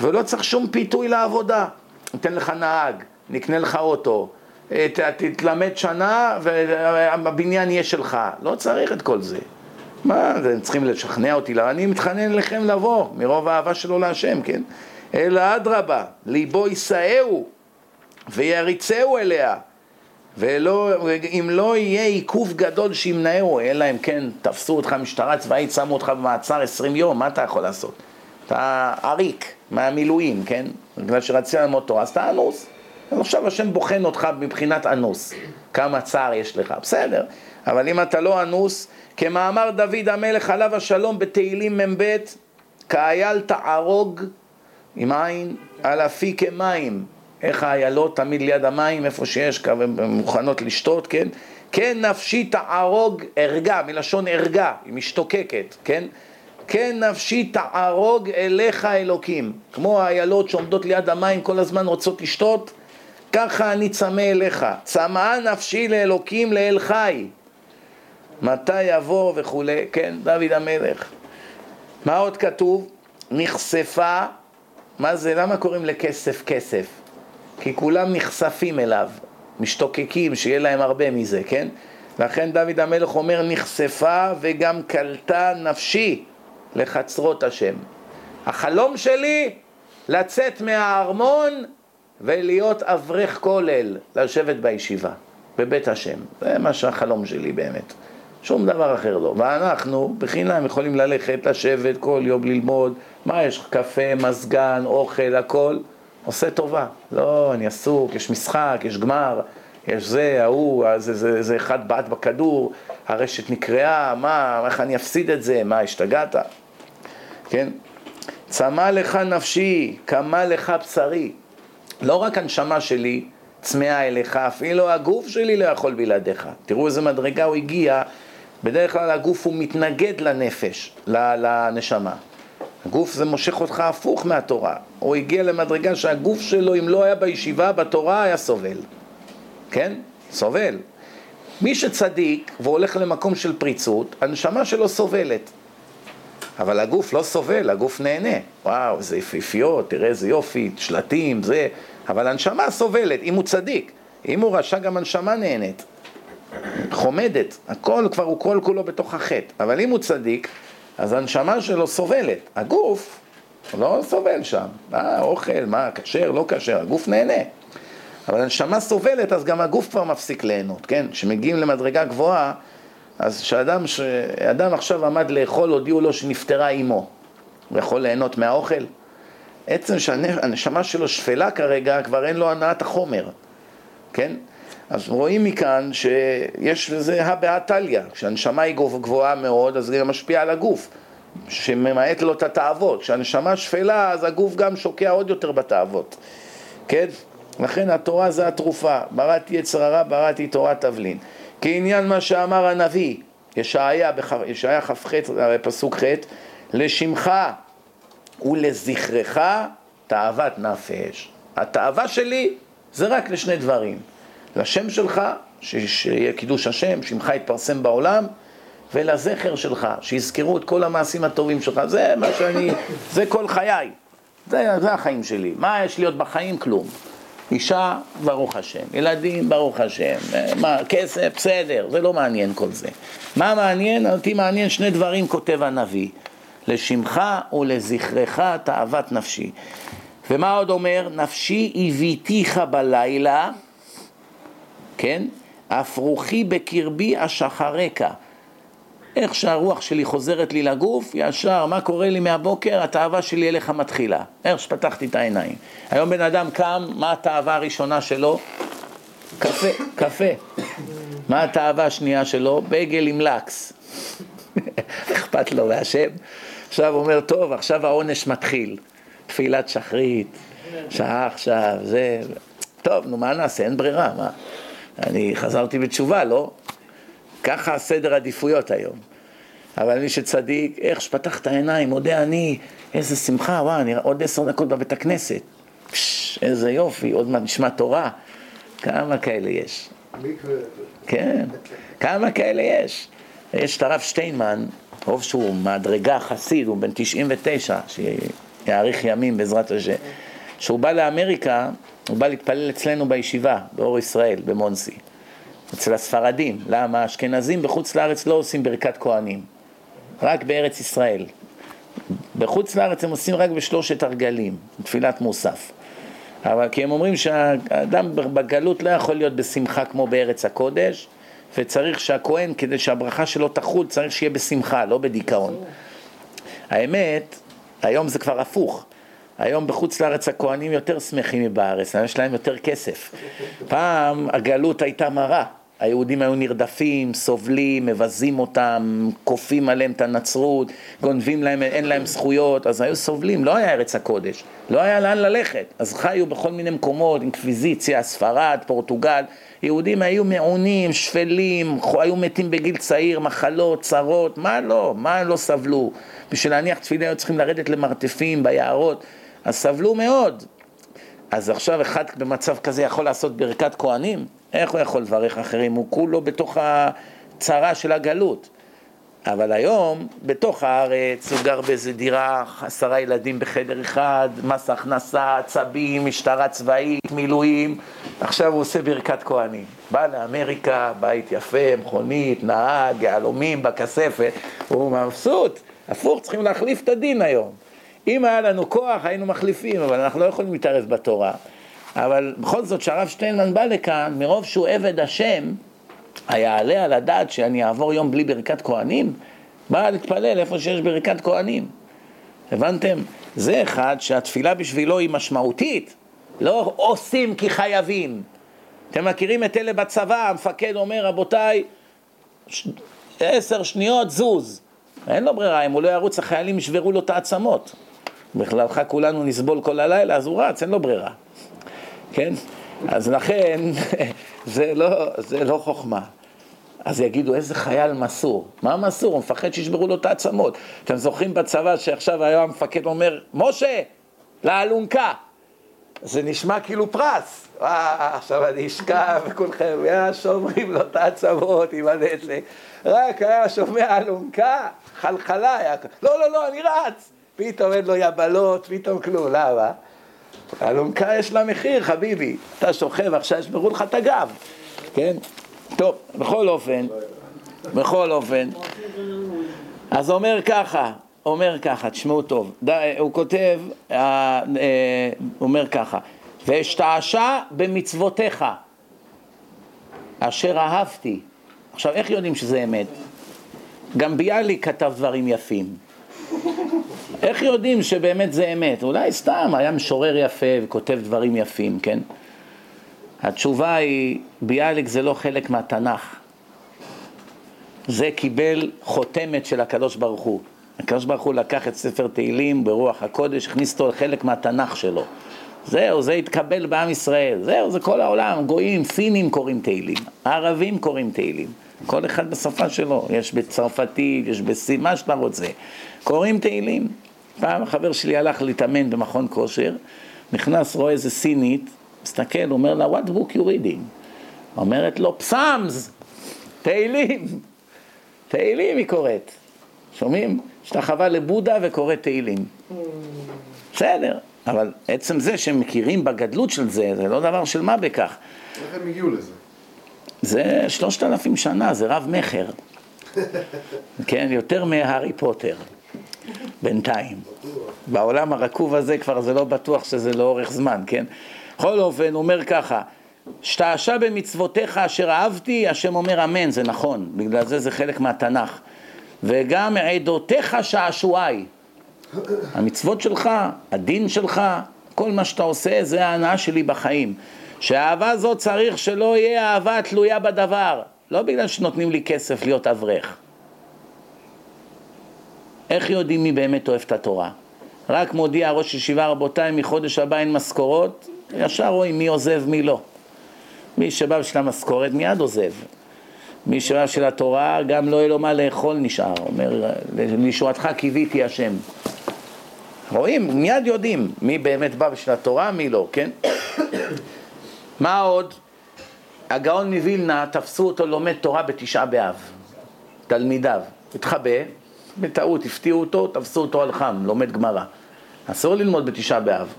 ולא צריך שום פיתוי לעבודה. ניתן לך נהג, נקנה לך אוטו, תתלמד שנה והבניין יהיה שלך. לא צריך את כל זה. מה, אתם צריכים לשכנע אותי, אני מתחנן אליכם לבוא, מרוב האהבה שלו להשם, כן? אלא אדרבה, ליבו יישאהו ויריצהו אליה, ואם לא יהיה עיכוב גדול שימנעהו, אלא אם כן תפסו אותך משטרה צבאית, שמו אותך במעצר עשרים יום, מה אתה יכול לעשות? אתה עריק מהמילואים, כן? בגלל שרצית ללמוד תורה, אז אתה אנוס. עכשיו השם בוחן אותך מבחינת אנוס, כמה צער יש לך, בסדר, אבל אם אתה לא אנוס, כמאמר דוד המלך עליו השלום בתהילים מ"ב, כאייל תערוג עם עין על אפי כמים, איך האיילות תמיד ליד המים, איפה שיש, מוכנות לשתות, כן? כן נפשי תערוג ערגה, מלשון ערגה, היא משתוקקת, כן? כן נפשי תערוג אליך אלוקים. כמו האיילות שעומדות ליד המים כל הזמן רוצות לשתות, ככה אני צמא אליך. צמאה נפשי לאלוקים לאל חי. מתי יבוא וכולי, כן, דוד המלך. מה עוד כתוב? נחשפה, מה זה, למה קוראים לכסף כסף? כי כולם נחשפים אליו, משתוקקים, שיהיה להם הרבה מזה, כן? לכן דוד המלך אומר, נחשפה וגם קלטה נפשי לחצרות השם. החלום שלי, לצאת מהארמון ולהיות אברך כולל, לשבת בישיבה, בבית השם. זה מה שהחלום שלי באמת. שום דבר אחר לא. ואנחנו בחינם יכולים ללכת, לשבת כל יום ללמוד, מה יש לך, קפה, מזגן, אוכל, הכל, עושה טובה. לא, אני עסוק, יש משחק, יש גמר, יש זה, ההוא, זה, זה, זה אחד בעט בכדור, הרשת נקרעה, מה, איך אני אפסיד את זה, מה, השתגעת? כן? צמא לך נפשי, קמה לך בשרי. לא רק הנשמה שלי צמאה אליך, אפילו הגוף שלי לא יכול בלעדיך. תראו איזה מדרגה הוא הגיע בדרך כלל הגוף הוא מתנגד לנפש, לנשמה. הגוף זה מושך אותך הפוך מהתורה. הוא הגיע למדרגה שהגוף שלו, אם לא היה בישיבה, בתורה היה סובל. כן? סובל. מי שצדיק והולך למקום של פריצות, הנשמה שלו סובלת. אבל הגוף לא סובל, הגוף נהנה. וואו, איזה יפיפיות, תראה איזה יופי, שלטים, זה. אבל הנשמה סובלת, אם הוא צדיק. אם הוא רשע, גם הנשמה נהנית. חומדת, הכל כבר הוא כל כולו בתוך החטא, אבל אם הוא צדיק, אז הנשמה שלו סובלת, הגוף לא סובל שם, מה אוכל, מה כשר, לא כשר, הגוף נהנה, אבל הנשמה סובלת, אז גם הגוף כבר מפסיק ליהנות, כן? כשמגיעים למדרגה גבוהה, אז כשאדם ש... עכשיו עמד לאכול, הודיעו לו שנפטרה אימו, הוא יכול ליהנות מהאוכל? עצם שהנשמה שלו שפלה כרגע, כבר אין לו הנעת החומר, כן? אז רואים מכאן שיש לזה בהא תליא, כשהנשמה היא גבוהה מאוד, אז זה משפיע על הגוף, שממעט לו את התאוות. כשהנשמה שפלה, אז הגוף גם שוקע עוד יותר בתאוות, כן? לכן התורה זה התרופה, בראתי יצר הרע, בראתי תורת תבלין. כעניין מה שאמר הנביא, ישעיה, ישעיה כ"ח, פסוק ח', לשמך ולזכרך תאוות נפש. התאווה שלי זה רק לשני דברים, לשם שלך, שיהיה קידוש השם, שמך יתפרסם בעולם, ולזכר שלך, שיזכרו את כל המעשים הטובים שלך, זה מה שאני, זה כל חיי, זה, זה החיים שלי, מה יש להיות בחיים? כלום. אישה, ברוך השם, ילדים, ברוך השם, מה, כסף, בסדר, זה לא מעניין כל זה. מה מעניין? אותי מעניין שני דברים, כותב הנביא, לשמך ולזכרך תאוות נפשי. ומה עוד אומר? נפשי הביתיך בלילה, כן? אף רוחי בקרבי אשחרקה. איך שהרוח שלי חוזרת לי לגוף, ישר, מה קורה לי מהבוקר? התאווה שלי אליך מתחילה. איך שפתחתי את העיניים. היום בן אדם קם, מה התאווה הראשונה שלו? קפה, קפה. מה התאווה השנייה שלו? בייגל עם לקס. [LAUGHS] אכפת לו מהשם. עכשיו הוא אומר, טוב, עכשיו העונש מתחיל. תפילת שחרית, שעה עכשיו, זה... טוב, נו מה נעשה? אין ברירה, מה? אני חזרתי בתשובה, לא? ככה הסדר עדיפויות היום. אבל מי שצדיק, איך שפתח את העיניים, מודה אני, איזה שמחה, וואי, אני עוד עשר דקות בבית הכנסת. פש, איזה יופי, עוד מעט נשמע תורה. כמה כאלה יש? כן, כמה כאלה יש? יש את הרב שטיינמן, רוב שהוא מדרגה חסיד, הוא בן 99, שיאריך ימים בעזרת השם. כשהוא בא לאמריקה, הוא בא להתפלל אצלנו בישיבה, באור ישראל, במונסי. אצל הספרדים. למה? אשכנזים בחוץ לארץ לא עושים ברכת כהנים, רק בארץ ישראל. בחוץ לארץ הם עושים רק בשלושת הרגלים, תפילת מוסף. אבל כי הם אומרים שהאדם בגלות לא יכול להיות בשמחה כמו בארץ הקודש, וצריך שהכהן, כדי שהברכה שלו תחול, צריך שיהיה בשמחה, לא בדיכאון. האמת, היום זה כבר הפוך. היום בחוץ לארץ הכהנים יותר שמחים מבארץ, יש להם יותר כסף. פעם הגלות הייתה מרה, היהודים היו נרדפים, סובלים, מבזים אותם, כופים עליהם את הנצרות, גונבים להם, אין להם זכויות, אז היו סובלים, לא היה ארץ הקודש, לא היה לאן ללכת, אז חיו בכל מיני מקומות, אינקוויזיציה, ספרד, פורטוגל, יהודים היו מעונים, שפלים, היו מתים בגיל צעיר, מחלות, צרות, מה לא, מה לא סבלו? בשביל להניח תפילה היו צריכים לרדת למרתפים, ביערות, אז סבלו מאוד. אז עכשיו אחד במצב כזה יכול לעשות ברכת כהנים? איך הוא יכול לברך אחרים? הוא כולו בתוך הצרה של הגלות. אבל היום, בתוך הארץ, הוא גר באיזה דירה, עשרה ילדים בחדר אחד, מס הכנסה, עצבים, משטרה צבאית, מילואים, עכשיו הוא עושה ברכת כהנים. בא לאמריקה, בית יפה, מכונית, נהג, יהלומים בכספת, הוא מבסוט, הפוך, צריכים להחליף את הדין היום. אם היה לנו כוח, היינו מחליפים, אבל אנחנו לא יכולים להתערב בתורה. אבל בכל זאת, כשהרב שטיינמן בא לכאן, מרוב שהוא עבד השם, היעלה על הדעת שאני אעבור יום בלי ברכת כהנים? בא להתפלל איפה שיש ברכת כהנים. הבנתם? זה אחד שהתפילה בשבילו היא משמעותית, לא עושים כי חייבים. אתם מכירים את אלה בצבא, המפקד אומר, רבותיי, ש... עשר שניות זוז. אין לו ברירה, אם הוא לא ירוץ, החיילים ישברו לו את העצמות. בכללך כולנו נסבול כל הלילה, אז הוא רץ, אין לו ברירה. כן? אז לכן, [LAUGHS] זה לא, זה לא חוכמה. אז יגידו, איזה חייל מסור. מה מסור? הוא מפחד שישברו לו את העצמות. אתם זוכרים בצבא שעכשיו היום המפקד אומר, משה, לאלונקה. זה נשמע כאילו פרס. אה, עכשיו אני אשכב וכולכם, יא, שומרים לו את העצמות עם הדלק. רק היה שומע אלונקה, חלחלה היה, לא, לא, לא, אני רץ. פתאום אין לו יבלות, פתאום כלום, למה? האלונקה יש לה מחיר, חביבי. אתה שוכב, עכשיו ישברו לך את הגב, כן? טוב, בכל אופן, בכל אופן, אז אומר ככה, אומר ככה, תשמעו טוב, די, הוא כותב, אה, אה, אומר ככה, ואשתעשע במצוותיך, אשר אהבתי. עכשיו, איך יודעים שזה אמת? גם ביאליק כתב דברים יפים. איך יודעים שבאמת זה אמת? אולי סתם היה משורר יפה וכותב דברים יפים, כן? התשובה היא, ביאליק זה לא חלק מהתנ"ך. זה קיבל חותמת של הקדוש ברוך הוא. הקדוש ברוך הוא לקח את ספר תהילים ברוח הקודש, הכניס אותו לחלק מהתנ"ך שלו. זהו, זה התקבל בעם ישראל, זהו, זה כל העולם, גויים, סינים קוראים תהילים, ערבים קוראים תהילים, כל אחד בשפה שלו, יש בצרפתית, יש בסין, מה שאתה רוצה, קוראים תהילים. פעם החבר שלי הלך להתאמן במכון כושר, נכנס, רואה איזה סינית, מסתכל, אומר לה, what book you reading? אומרת לו, פסאמס, תהילים, תהילים היא קוראת, שומעים? השתחווה לבודה וקוראת תהילים. בסדר, אבל עצם זה שהם מכירים בגדלות של זה, זה לא דבר של מה בכך. איך הם הגיעו לזה? זה שלושת אלפים שנה, זה רב מכר. [LAUGHS] כן, יותר מהארי פוטר, בינתיים. בעולם הרקוב הזה כבר זה לא בטוח שזה לאורך זמן, כן? בכל אופן, הוא אומר ככה, שתעשה במצוותיך אשר אהבתי, השם אומר אמן, זה נכון, בגלל זה זה חלק מהתנ"ך. וגם עדותיך שעשועי. המצוות שלך, הדין שלך, כל מה שאתה עושה זה ההנאה שלי בחיים. שהאהבה הזאת צריך שלא יהיה אהבה תלויה בדבר, לא בגלל שנותנים לי כסף להיות אברך. איך יודעים מי באמת אוהב את התורה? רק מודיע ראש ישיבה, רבותיי, מחודש הבא אין משכורות, ישר רואים מי עוזב, מי לא. מי שבא בשביל המשכורת מיד עוזב. מי שבא בשביל התורה, גם לא יהיה לו מה לאכול נשאר. אומר, לישועתך קיוויתי השם. רואים, מיד יודעים מי באמת בא בשביל התורה, מי לא, כן? [COUGHS] מה עוד? הגאון מווילנה, תפסו אותו לומד תורה בתשעה באב. תלמידיו. התחבא, בטעות הפתיעו אותו, תפסו אותו על חם, לומד גמרא. אסור ללמוד בתשעה באב.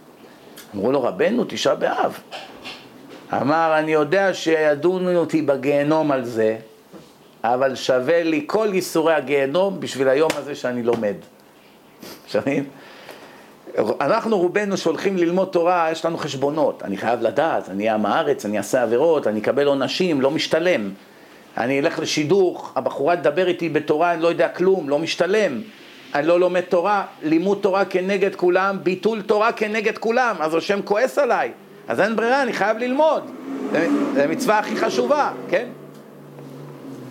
אמרו לו, רבנו, תשעה באב. אמר, אני יודע שידונו אותי בגיהנום על זה, אבל שווה לי כל ייסורי הגיהנום בשביל היום הזה שאני לומד. שומעים? אנחנו רובנו שהולכים ללמוד תורה, יש לנו חשבונות. אני חייב לדעת, אני עם הארץ, אני אעשה עבירות, אני אקבל עונשים, לא משתלם. אני אלך לשידוך, הבחורה תדבר איתי בתורה, אני לא יודע כלום, לא משתלם. אני לא לומד תורה, לימוד תורה כנגד כולם, ביטול תורה כנגד כולם, אז השם כועס עליי. אז אין ברירה, אני חייב ללמוד. זו המצווה הכי חשובה, כן?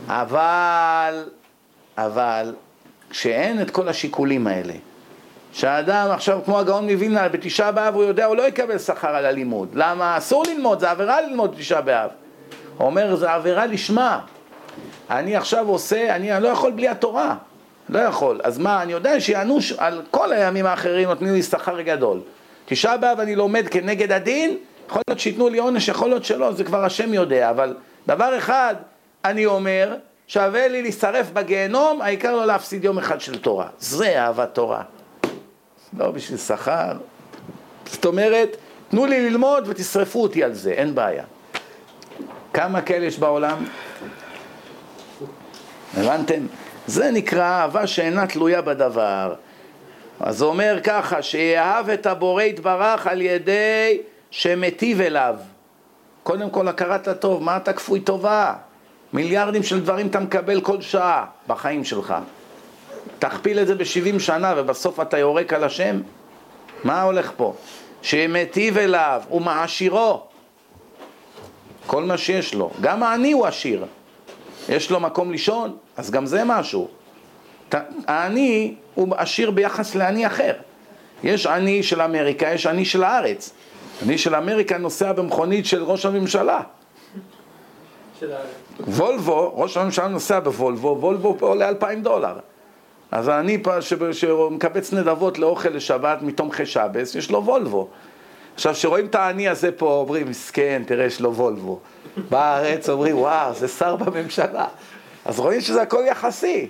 אבל, אבל, כשאין את כל השיקולים האלה, שהאדם עכשיו כמו הגאון מווילנה בתשעה באב הוא יודע הוא לא יקבל שכר על הלימוד למה אסור ללמוד זה עבירה ללמוד בתשעה באב הוא אומר זה עבירה לשמה אני עכשיו עושה אני, לא יכול בלי התורה לא יכול אז מה אני יודע שיענו על כל הימים האחרים נותנים לי שכר גדול תשעה באב אני לומד כנגד הדין יכול להיות שייתנו לי עונש יכול להיות שלא זה כבר השם יודע אבל דבר אחד אני אומר שווה לי להישרף בגיהנום העיקר לא להפסיד יום אחד של תורה זה אהבת תורה לא בשביל שכר. זאת אומרת, תנו לי ללמוד ותשרפו אותי על זה, אין בעיה. כמה כאלה יש בעולם? הבנתם? זה נקרא אהבה שאינה תלויה בדבר. אז הוא אומר ככה, שיאהב את הבורא יתברך על ידי שמטיב אליו. קודם כל הכרת הטוב, מה אתה כפוי טובה? מיליארדים של דברים אתה מקבל כל שעה בחיים שלך. תכפיל את זה בשבעים שנה ובסוף אתה יורק על השם? מה הולך פה? שמטיב אליו ומעשירו כל מה שיש לו. גם העני הוא עשיר. יש לו מקום לישון, אז גם זה משהו. העני הוא עשיר ביחס לעני אחר. יש עני של אמריקה, יש עני של הארץ. עני של אמריקה נוסע במכונית של ראש הממשלה. וולבו, ראש הממשלה נוסע בוולבו, וולבו עולה אלפיים דולר. אז פה שמקבץ נדבות לאוכל לשבת מתומכי שבס, יש לו וולבו. עכשיו, כשרואים את העני הזה פה, אומרים, מסכן, תראה, יש לו וולבו. בארץ אומרים, וואו, זה שר בממשלה. אז רואים שזה הכל יחסי.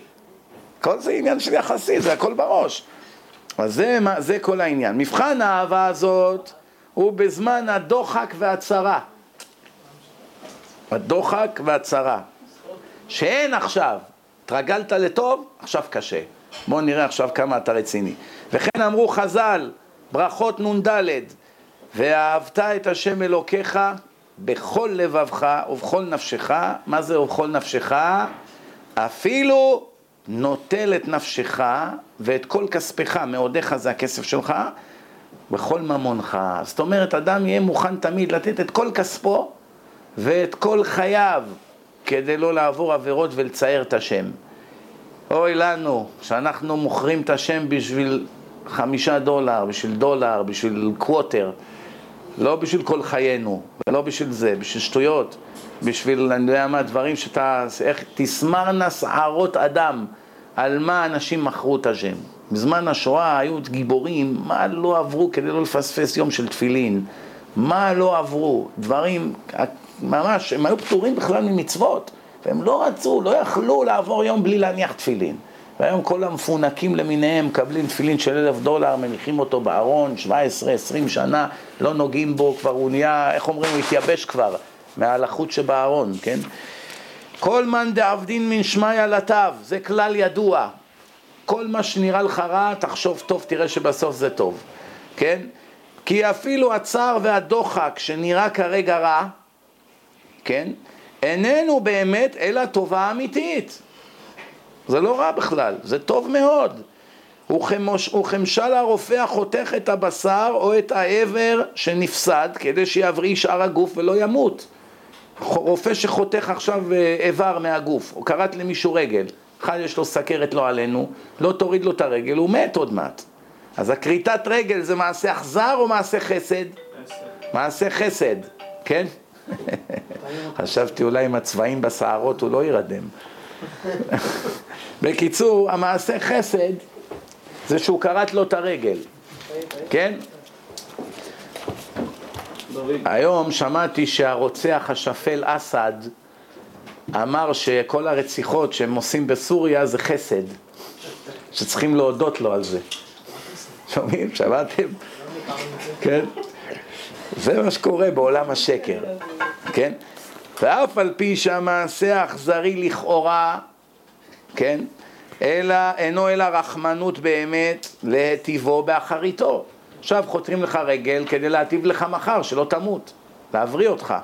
כל זה עניין של יחסי, זה הכל בראש. אז זה, זה כל העניין. מבחן האהבה הזאת הוא בזמן הדוחק והצרה. הדוחק והצרה. שאין עכשיו. התרגלת לטוב, עכשיו קשה. בואו נראה עכשיו כמה אתה רציני. וכן אמרו חז"ל, ברכות נ"ד, ואהבת את השם אלוקיך בכל לבבך ובכל נפשך, מה זה ובכל נפשך? אפילו נוטל את נפשך ואת כל כספך, מאודיך זה הכסף שלך, בכל ממונך. זאת אומרת, אדם יהיה מוכן תמיד לתת את כל כספו ואת כל חייו כדי לא לעבור עבירות ולצייר את השם. אוי לנו שאנחנו מוכרים את השם בשביל חמישה דולר, בשביל דולר, בשביל קווטר, לא בשביל כל חיינו, ולא בשביל זה, בשביל שטויות, בשביל, אני יודע מה, דברים שאתה, איך תסמרנה שערות אדם, על מה אנשים מכרו את השם. בזמן השואה היו גיבורים, מה לא עברו כדי לא לפספס יום של תפילין, מה לא עברו, דברים, ממש, הם היו פטורים בכלל ממצוות, והם לא רצו, לא יכלו לעבור יום בלי להניח תפילין. והיום כל המפונקים למיניהם מקבלים תפילין של אלף דולר, מניחים אותו בארון, 17, 20 שנה, לא נוגעים בו, כבר הוא נהיה, איך אומרים, הוא התייבש כבר מהלחות שבארון, כן? כל מאן דעבדין מן שמיא לטב, זה כלל ידוע. כל מה שנראה לך רע, תחשוב טוב, תראה שבסוף זה טוב, כן? כי אפילו הצער והדוחק שנראה כרגע רע, כן? איננו באמת אלא טובה אמיתית. זה לא רע בכלל, זה טוב מאוד. וכמשל הרופא החותך את הבשר או את האבר שנפסד כדי שיבריא שאר הגוף ולא ימות. רופא שחותך עכשיו אה, איבר מהגוף, או כרת למישהו רגל, אחד יש לו סכרת לא עלינו, לא תוריד לו את הרגל, הוא מת עוד מעט. אז הכריתת רגל זה מעשה אכזר או מעשה חסד? מעשה חסד, כן? [LAUGHS] חשבתי אולי עם הצבעים בשערות הוא לא יירדם. בקיצור, המעשה חסד זה שהוא כרת לו את הרגל, כן? היום שמעתי שהרוצח השפל אסד אמר שכל הרציחות שהם עושים בסוריה זה חסד, שצריכים להודות לו על זה. שומעים? שמעתם? כן? זה מה שקורה בעולם השקר, כן? ואף על פי שהמעשה האכזרי לכאורה, כן? אלא, אינו אלא רחמנות באמת להטיבו באחריתו. עכשיו חותרים לך רגל כדי להטיב לך מחר, שלא תמות, להבריא אותך.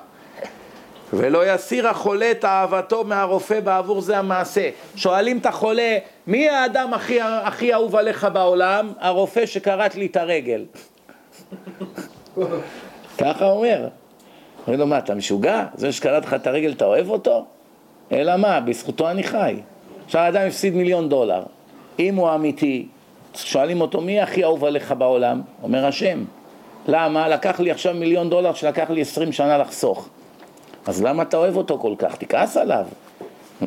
ולא יסיר החולה את אהבתו מהרופא בעבור זה המעשה. שואלים את החולה, מי האדם הכי, הכי אהוב עליך בעולם? הרופא שכרת לי את הרגל. [LAUGHS] ככה אומר. אומרים לו, מה, אתה משוגע? זה שקראת לך את הרגל, אתה אוהב אותו? אלא מה, בזכותו אני חי. עכשיו האדם הפסיד מיליון דולר. אם הוא אמיתי, שואלים אותו, מי הכי אהוב עליך בעולם? אומר השם. למה? לקח לי עכשיו מיליון דולר שלקח לי עשרים שנה לחסוך. אז למה אתה אוהב אותו כל כך? תכעס עליו.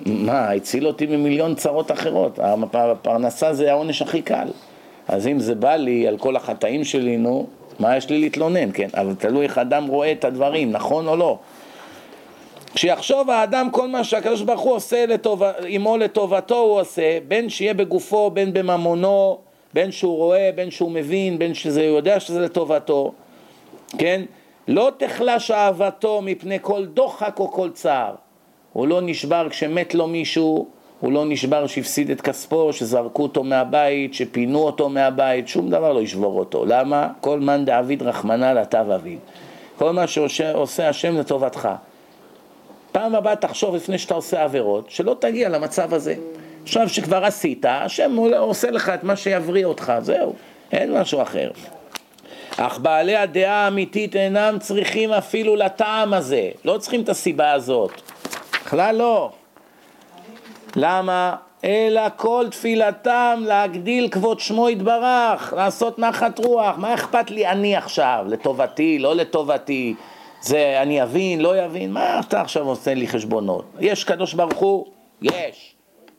מה, הציל אותי ממיליון צרות אחרות. הפרנסה זה העונש הכי קל. אז אם זה בא לי על כל החטאים שלי, נו, מה יש לי להתלונן, כן? אבל תלוי איך אדם רואה את הדברים, נכון או לא. כשיחשוב האדם כל מה שהקדוש ברוך הוא עושה לטוב... עמו לטובתו הוא עושה, בין שיהיה בגופו, בין בממונו, בין שהוא רואה, בין שהוא מבין, בין שזה יודע שזה לטובתו, כן? לא תחלש אהבתו מפני כל דוחק או כל צער. הוא לא נשבר כשמת לו מישהו, הוא לא נשבר שהפסיד את כספו, שזרקו אותו מהבית, שפינו אותו מהבית, שום דבר לא ישבור אותו. למה? כל מאן דעביד רחמנא לטב אביד. כל מה שעושה השם לטובתך. פעם הבאה תחשוב לפני שאתה עושה עבירות, שלא תגיע למצב הזה. עכשיו שכבר עשית, השם עושה לך את מה שיבריא אותך, זהו, אין משהו אחר. אך בעלי הדעה האמיתית אינם צריכים אפילו לטעם הזה, לא צריכים את הסיבה הזאת, בכלל לא. למה? אלא כל תפילתם להגדיל כבוד שמו יתברך, לעשות נחת רוח, מה אכפת לי אני עכשיו, לטובתי, לא לטובתי, זה אני אבין, לא אבין, מה אתה עכשיו עושה לי חשבונות? יש קדוש ברוך הוא? יש.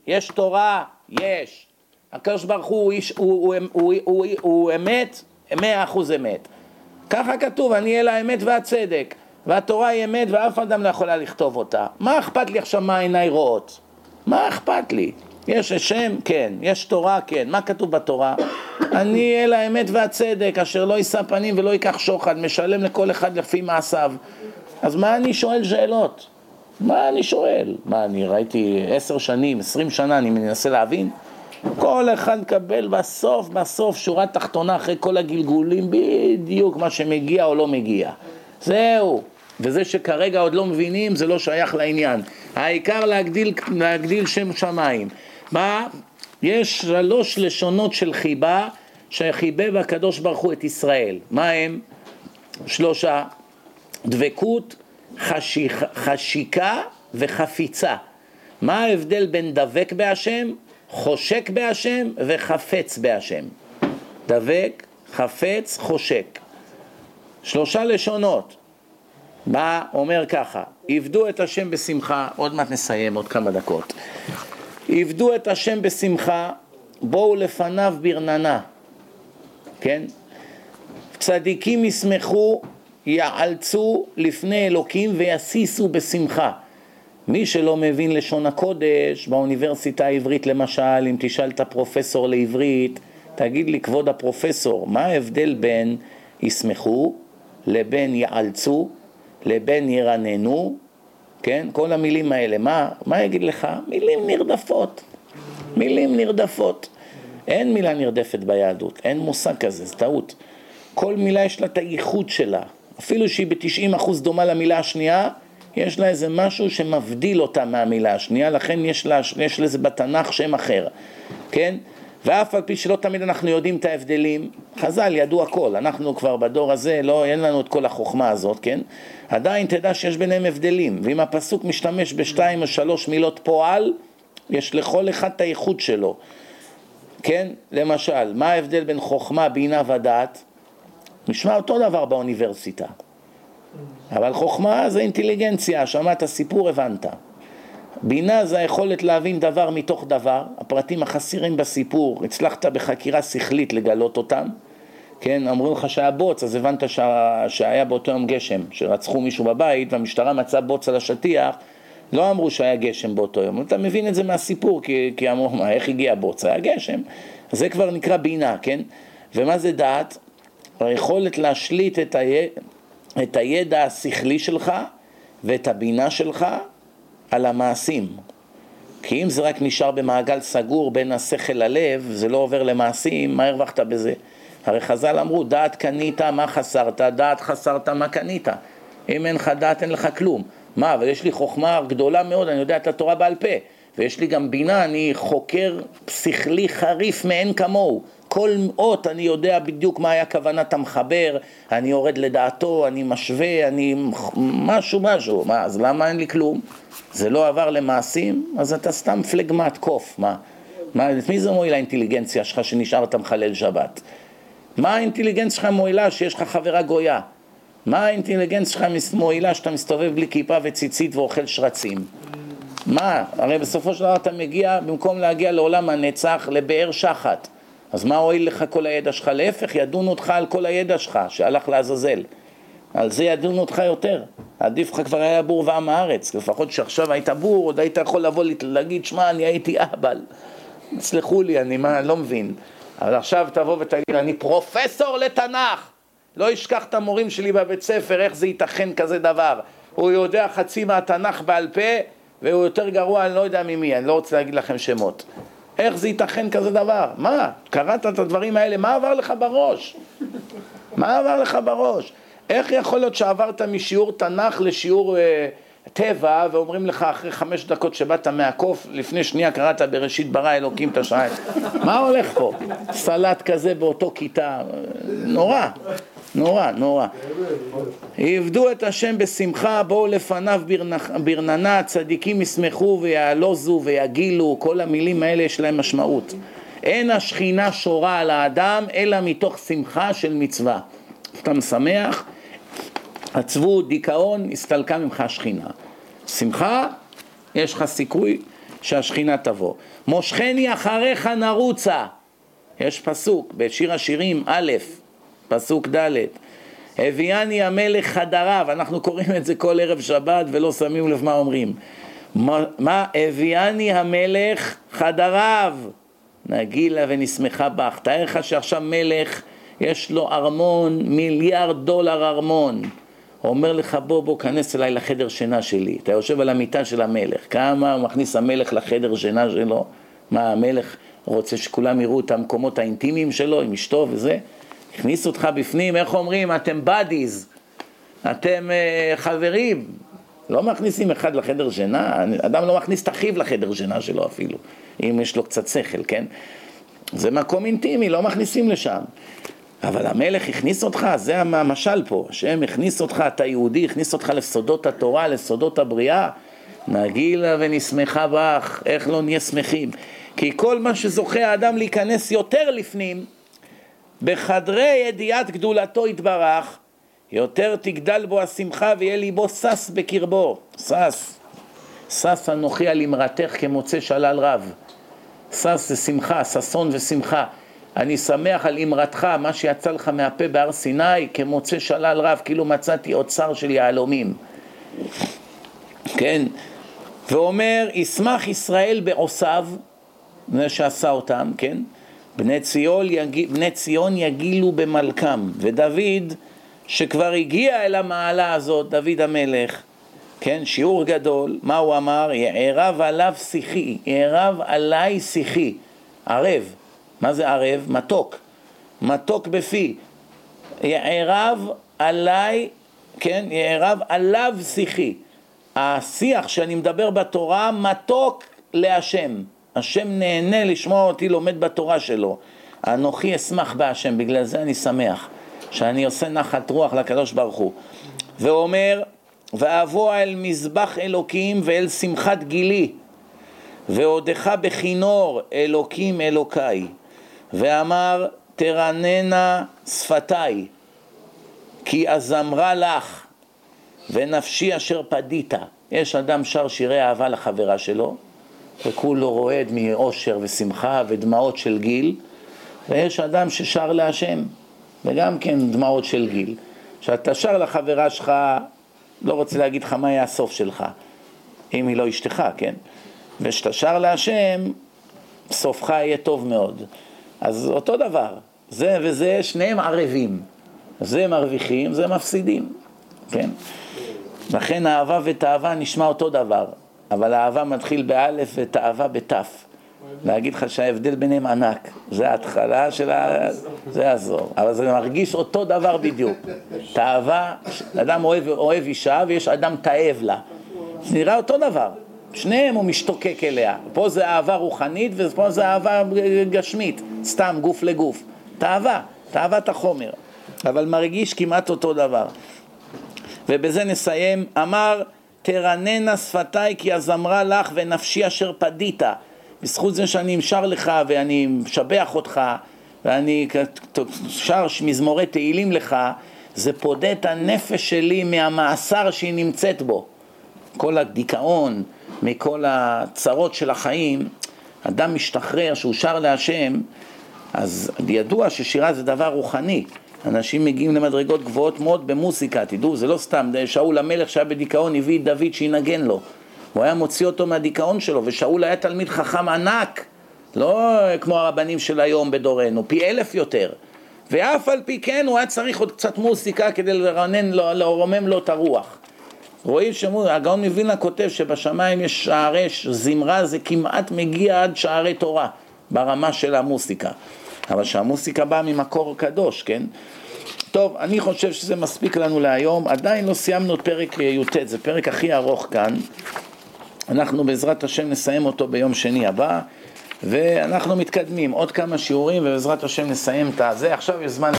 יש תורה? יש. הקדוש ברוך הוא, הוא, הוא, הוא, הוא, הוא אמת? מאה אחוז אמת. ככה כתוב, אני אהיה לאמת והצדק. והתורה היא אמת ואף אדם לא יכולה לכתוב אותה. מה אכפת לי עכשיו מה עיניי רואות? מה אכפת לי? יש שם? כן. יש תורה? כן. מה כתוב בתורה? אני אל האמת והצדק, אשר לא יישא פנים ולא ייקח שוחד, משלם לכל אחד לפי מעשיו. אז מה אני שואל שאלות? מה אני שואל? מה, אני ראיתי עשר שנים, עשרים שנה, אני מנסה להבין? כל אחד מקבל בסוף, בסוף, שורה תחתונה, אחרי כל הגלגולים, בדיוק מה שמגיע או לא מגיע. זהו. וזה שכרגע עוד לא מבינים, זה לא שייך לעניין. העיקר להגדיל, להגדיל שם שמיים. מה? יש שלוש לשונות של חיבה, שחיבב הקדוש ברוך הוא את ישראל. מה הם? שלושה. דבקות, חשיך, חשיקה וחפיצה. מה ההבדל בין דבק בהשם, חושק בהשם וחפץ בהשם? דבק, חפץ, חושק. שלושה לשונות. בא, אומר ככה, עבדו את השם בשמחה, עוד מעט נסיים, עוד כמה דקות. עבדו את השם בשמחה, בואו לפניו ברננה, כן? צדיקים ישמחו, יעלצו לפני אלוקים ויסיסו בשמחה. מי שלא מבין לשון הקודש, באוניברסיטה העברית למשל, אם תשאל את הפרופסור לעברית, תגיד לי, כבוד הפרופסור, מה ההבדל בין ישמחו לבין יעלצו לבין ירננו, כן? כל המילים האלה, מה, מה יגיד לך? מילים נרדפות, מילים נרדפות. אין מילה נרדפת ביהדות, אין מושג כזה, זה טעות. כל מילה יש לה את הייחוד שלה, אפילו שהיא ב-90% דומה למילה השנייה, יש לה איזה משהו שמבדיל אותה מהמילה השנייה, לכן יש, לה, יש לזה בתנ"ך שם אחר, כן? ואף על פי שלא תמיד אנחנו יודעים את ההבדלים, חז"ל ידעו הכל, אנחנו כבר בדור הזה, לא, אין לנו את כל החוכמה הזאת, כן? עדיין תדע שיש ביניהם הבדלים, ואם הפסוק משתמש בשתיים או שלוש מילות פועל, יש לכל אחד את הייחוד שלו, כן? למשל, מה ההבדל בין חוכמה, בינה ודעת? נשמע אותו דבר באוניברסיטה, אבל חוכמה זה אינטליגנציה, שמעת סיפור, הבנת. בינה זה היכולת להבין דבר מתוך דבר, הפרטים החסרים בסיפור, הצלחת בחקירה שכלית לגלות אותם, כן, אמרו לך שהיה בוץ, אז הבנת שה... שהיה באותו יום גשם, שרצחו מישהו בבית והמשטרה מצאה בוץ על השטיח, לא אמרו שהיה גשם באותו יום, אתה מבין את זה מהסיפור, כי, כי אמרו, מה, איך הגיע בוץ? היה גשם. זה כבר נקרא בינה, כן? ומה זה דעת? היכולת להשליט את, ה... את הידע השכלי שלך ואת הבינה שלך על המעשים. כי אם זה רק נשאר במעגל סגור בין השכל ללב, זה לא עובר למעשים, מה הרווחת בזה? הרי חז"ל אמרו, דעת קנית, מה חסרת? דעת חסרת, מה קנית? אם אין לך דעת, אין לך כלום. מה, אבל יש לי חוכמה גדולה מאוד, אני יודע את התורה בעל פה. ויש לי גם בינה, אני חוקר שכלי חריף מאין כמוהו. כל אות אני יודע בדיוק מה היה כוונת המחבר, אני יורד לדעתו, אני משווה, אני משהו משהו. מה, אז למה אין לי כלום? זה לא עבר למעשים, אז אתה סתם פלגמט קוף, מה? מה, מי זה מועיל האינטליגנציה שלך שנשארת מחלל שבת? מה האינטליגנציה שלך מועילה שיש לך חברה גויה? מה האינטליגנציה שלך מועילה שאתה מסתובב בלי כיפה וציצית ואוכל שרצים? מה? הרי בסופו של דבר אתה מגיע, במקום להגיע לעולם הנצח, לבאר שחת. אז מה הועיל לך כל הידע שלך? להפך, ידונו אותך על כל הידע שלך שהלך לעזאזל. על זה ידונו אותך יותר. עדיף לך כבר היה בור ועם הארץ. לפחות שעכשיו היית בור, עוד היית יכול לבוא להגיד, שמע, אני הייתי אהבל. סלחו לי, אני מה, לא מבין. אבל עכשיו תבוא ותגיד, אני פרופסור לתנ"ך. לא אשכח את המורים שלי בבית ספר, איך זה ייתכן כזה דבר. הוא יודע חצי מהתנ"ך בעל פה, והוא יותר גרוע, אני לא יודע ממי, אני לא רוצה להגיד לכם שמות. איך זה ייתכן כזה דבר? מה? קראת את הדברים האלה, מה עבר לך בראש? מה עבר לך בראש? איך יכול להיות שעברת משיעור תנ"ך לשיעור אה, טבע ואומרים לך אחרי חמש דקות שבאת מהקוף, לפני שנייה קראת בראשית ברא אלוקים את השעה. מה הולך פה? סלט כזה באותו כיתה, נורא, נורא, נורא. עבדו את השם בשמחה, בואו לפניו ברננה, צדיקים ישמחו ויעלוזו ויגילו, כל המילים האלה יש להם משמעות. אין השכינה שורה על האדם אלא מתוך שמחה של מצווה. אתה משמח, עצבות, דיכאון, הסתלקה ממך השכינה. שמחה, יש לך סיכוי שהשכינה תבוא. מושכני אחריך נרוצה. יש פסוק בשיר השירים א', פסוק ד', הביאני המלך חדריו, אנחנו קוראים את זה כל ערב שבת ולא שמים לב מה אומרים. מה, מה הביאני המלך חדריו, נגילה ונשמחה בך. תאר לך שעכשיו מלך יש לו ארמון, מיליארד דולר ארמון. אומר לך בוא בוא כנס אליי לחדר שינה שלי, אתה יושב על המיטה של המלך, כמה הוא מכניס המלך לחדר שינה שלו, מה המלך רוצה שכולם יראו את המקומות האינטימיים שלו עם אשתו וזה, הכניס אותך בפנים, איך אומרים, אתם בדיז, אתם uh, חברים, לא מכניסים אחד לחדר שינה, אדם לא מכניס את אחיו לחדר שינה שלו אפילו, אם יש לו קצת שכל, כן? זה מקום אינטימי, לא מכניסים לשם. אבל המלך הכניס אותך, זה המשל פה, השם הכניס אותך, אתה יהודי, הכניס אותך לסודות התורה, לסודות הבריאה, נגילה ונשמחה בך, איך לא נהיה שמחים? כי כל מה שזוכה האדם להיכנס יותר לפנים, בחדרי ידיעת גדולתו יתברך, יותר תגדל בו השמחה ויהיה ליבו שש בקרבו, שש, שש אנוכי על אמרתך כמוצא שלל רב, שש זה שמחה, ששון ושמחה, אני שמח על אמרתך, מה שיצא לך מהפה בהר סיני, כמוצא שלל רב, כאילו מצאתי אוצר של יהלומים. כן, ואומר, ישמח ישראל בעושיו, זה שעשה אותם, כן? בני ציון, יג... בני ציון יגילו במלכם, ודוד, שכבר הגיע אל המעלה הזאת, דוד המלך, כן, שיעור גדול, מה הוא אמר? יערב עליו שיחי, יערב עליי שיחי, ערב, מה זה ערב? מתוק, מתוק בפי, יערב עליי, כן, יערב עליו שיחי, השיח שאני מדבר בתורה מתוק להשם, השם נהנה לשמוע אותי לומד בתורה שלו. אנוכי אשמח בהשם, בגלל זה אני שמח, שאני עושה נחת רוח לקדוש ברוך הוא. ואומר, ואבוא אל מזבח אלוקים ואל שמחת גילי, ועודך בכינור אלוקים אלוקיי. ואמר, תרננה שפתיי, כי אזמרה לך, ונפשי אשר פדית. יש אדם שר שירי אהבה לחברה שלו, וכולו רועד מאושר ושמחה ודמעות של גיל, ויש אדם ששר להשם, וגם כן דמעות של גיל. כשאתה שר לחברה שלך, לא רוצה להגיד לך מה יהיה הסוף שלך, אם היא לא אשתך, כן? וכשאתה שר להשם, סופך יהיה טוב מאוד. אז אותו דבר, זה וזה, שניהם ערבים. זה מרוויחים, זה מפסידים, כן? לכן אהבה ותאווה נשמע אותו דבר. אבל האהבה מתחיל באלף ותאווה בתף. להגיד לך שההבדל ביניהם ענק, זה ההתחלה של ה... זה יעזור, אבל זה מרגיש אותו דבר בדיוק. תאווה, אדם אוהב, אוהב אישה ויש אדם תאב לה. זה נראה אותו דבר, שניהם הוא משתוקק אליה. פה זה אהבה רוחנית ופה זה אהבה גשמית, סתם גוף לגוף. תאווה, תאוות החומר, אבל מרגיש כמעט אותו דבר. ובזה נסיים, אמר תרננה שפתיי כי אזמרה לך ונפשי אשר פדית. בזכות זה שאני אמשר לך ואני משבח אותך ואני שר מזמורי תהילים לך, זה פודה את הנפש שלי מהמאסר שהיא נמצאת בו. כל הדיכאון, מכל הצרות של החיים, אדם משתחרר שהוא שר להשם, אז ידוע ששירה זה דבר רוחני. אנשים מגיעים למדרגות גבוהות מאוד במוסיקה, תדעו, זה לא סתם, שאול המלך שהיה בדיכאון הביא את דוד שינגן לו. הוא היה מוציא אותו מהדיכאון שלו, ושאול היה תלמיד חכם ענק, לא כמו הרבנים של היום בדורנו, פי אלף יותר. ואף על פי כן הוא היה צריך עוד קצת מוסיקה כדי לרנן, לרומם לו את הרוח. רואים שהגאון מווילנה כותב שבשמיים יש שערי זמרה, זה כמעט מגיע עד שערי תורה, ברמה של המוסיקה. אבל שהמוסיקה באה ממקור קדוש, כן? טוב, אני חושב שזה מספיק לנו להיום, עדיין לא סיימנו את פרק י"ט, זה פרק הכי ארוך כאן, אנחנו בעזרת השם נסיים אותו ביום שני הבא, ואנחנו מתקדמים, עוד כמה שיעורים ובעזרת השם נסיים את הזה, עכשיו יש זמן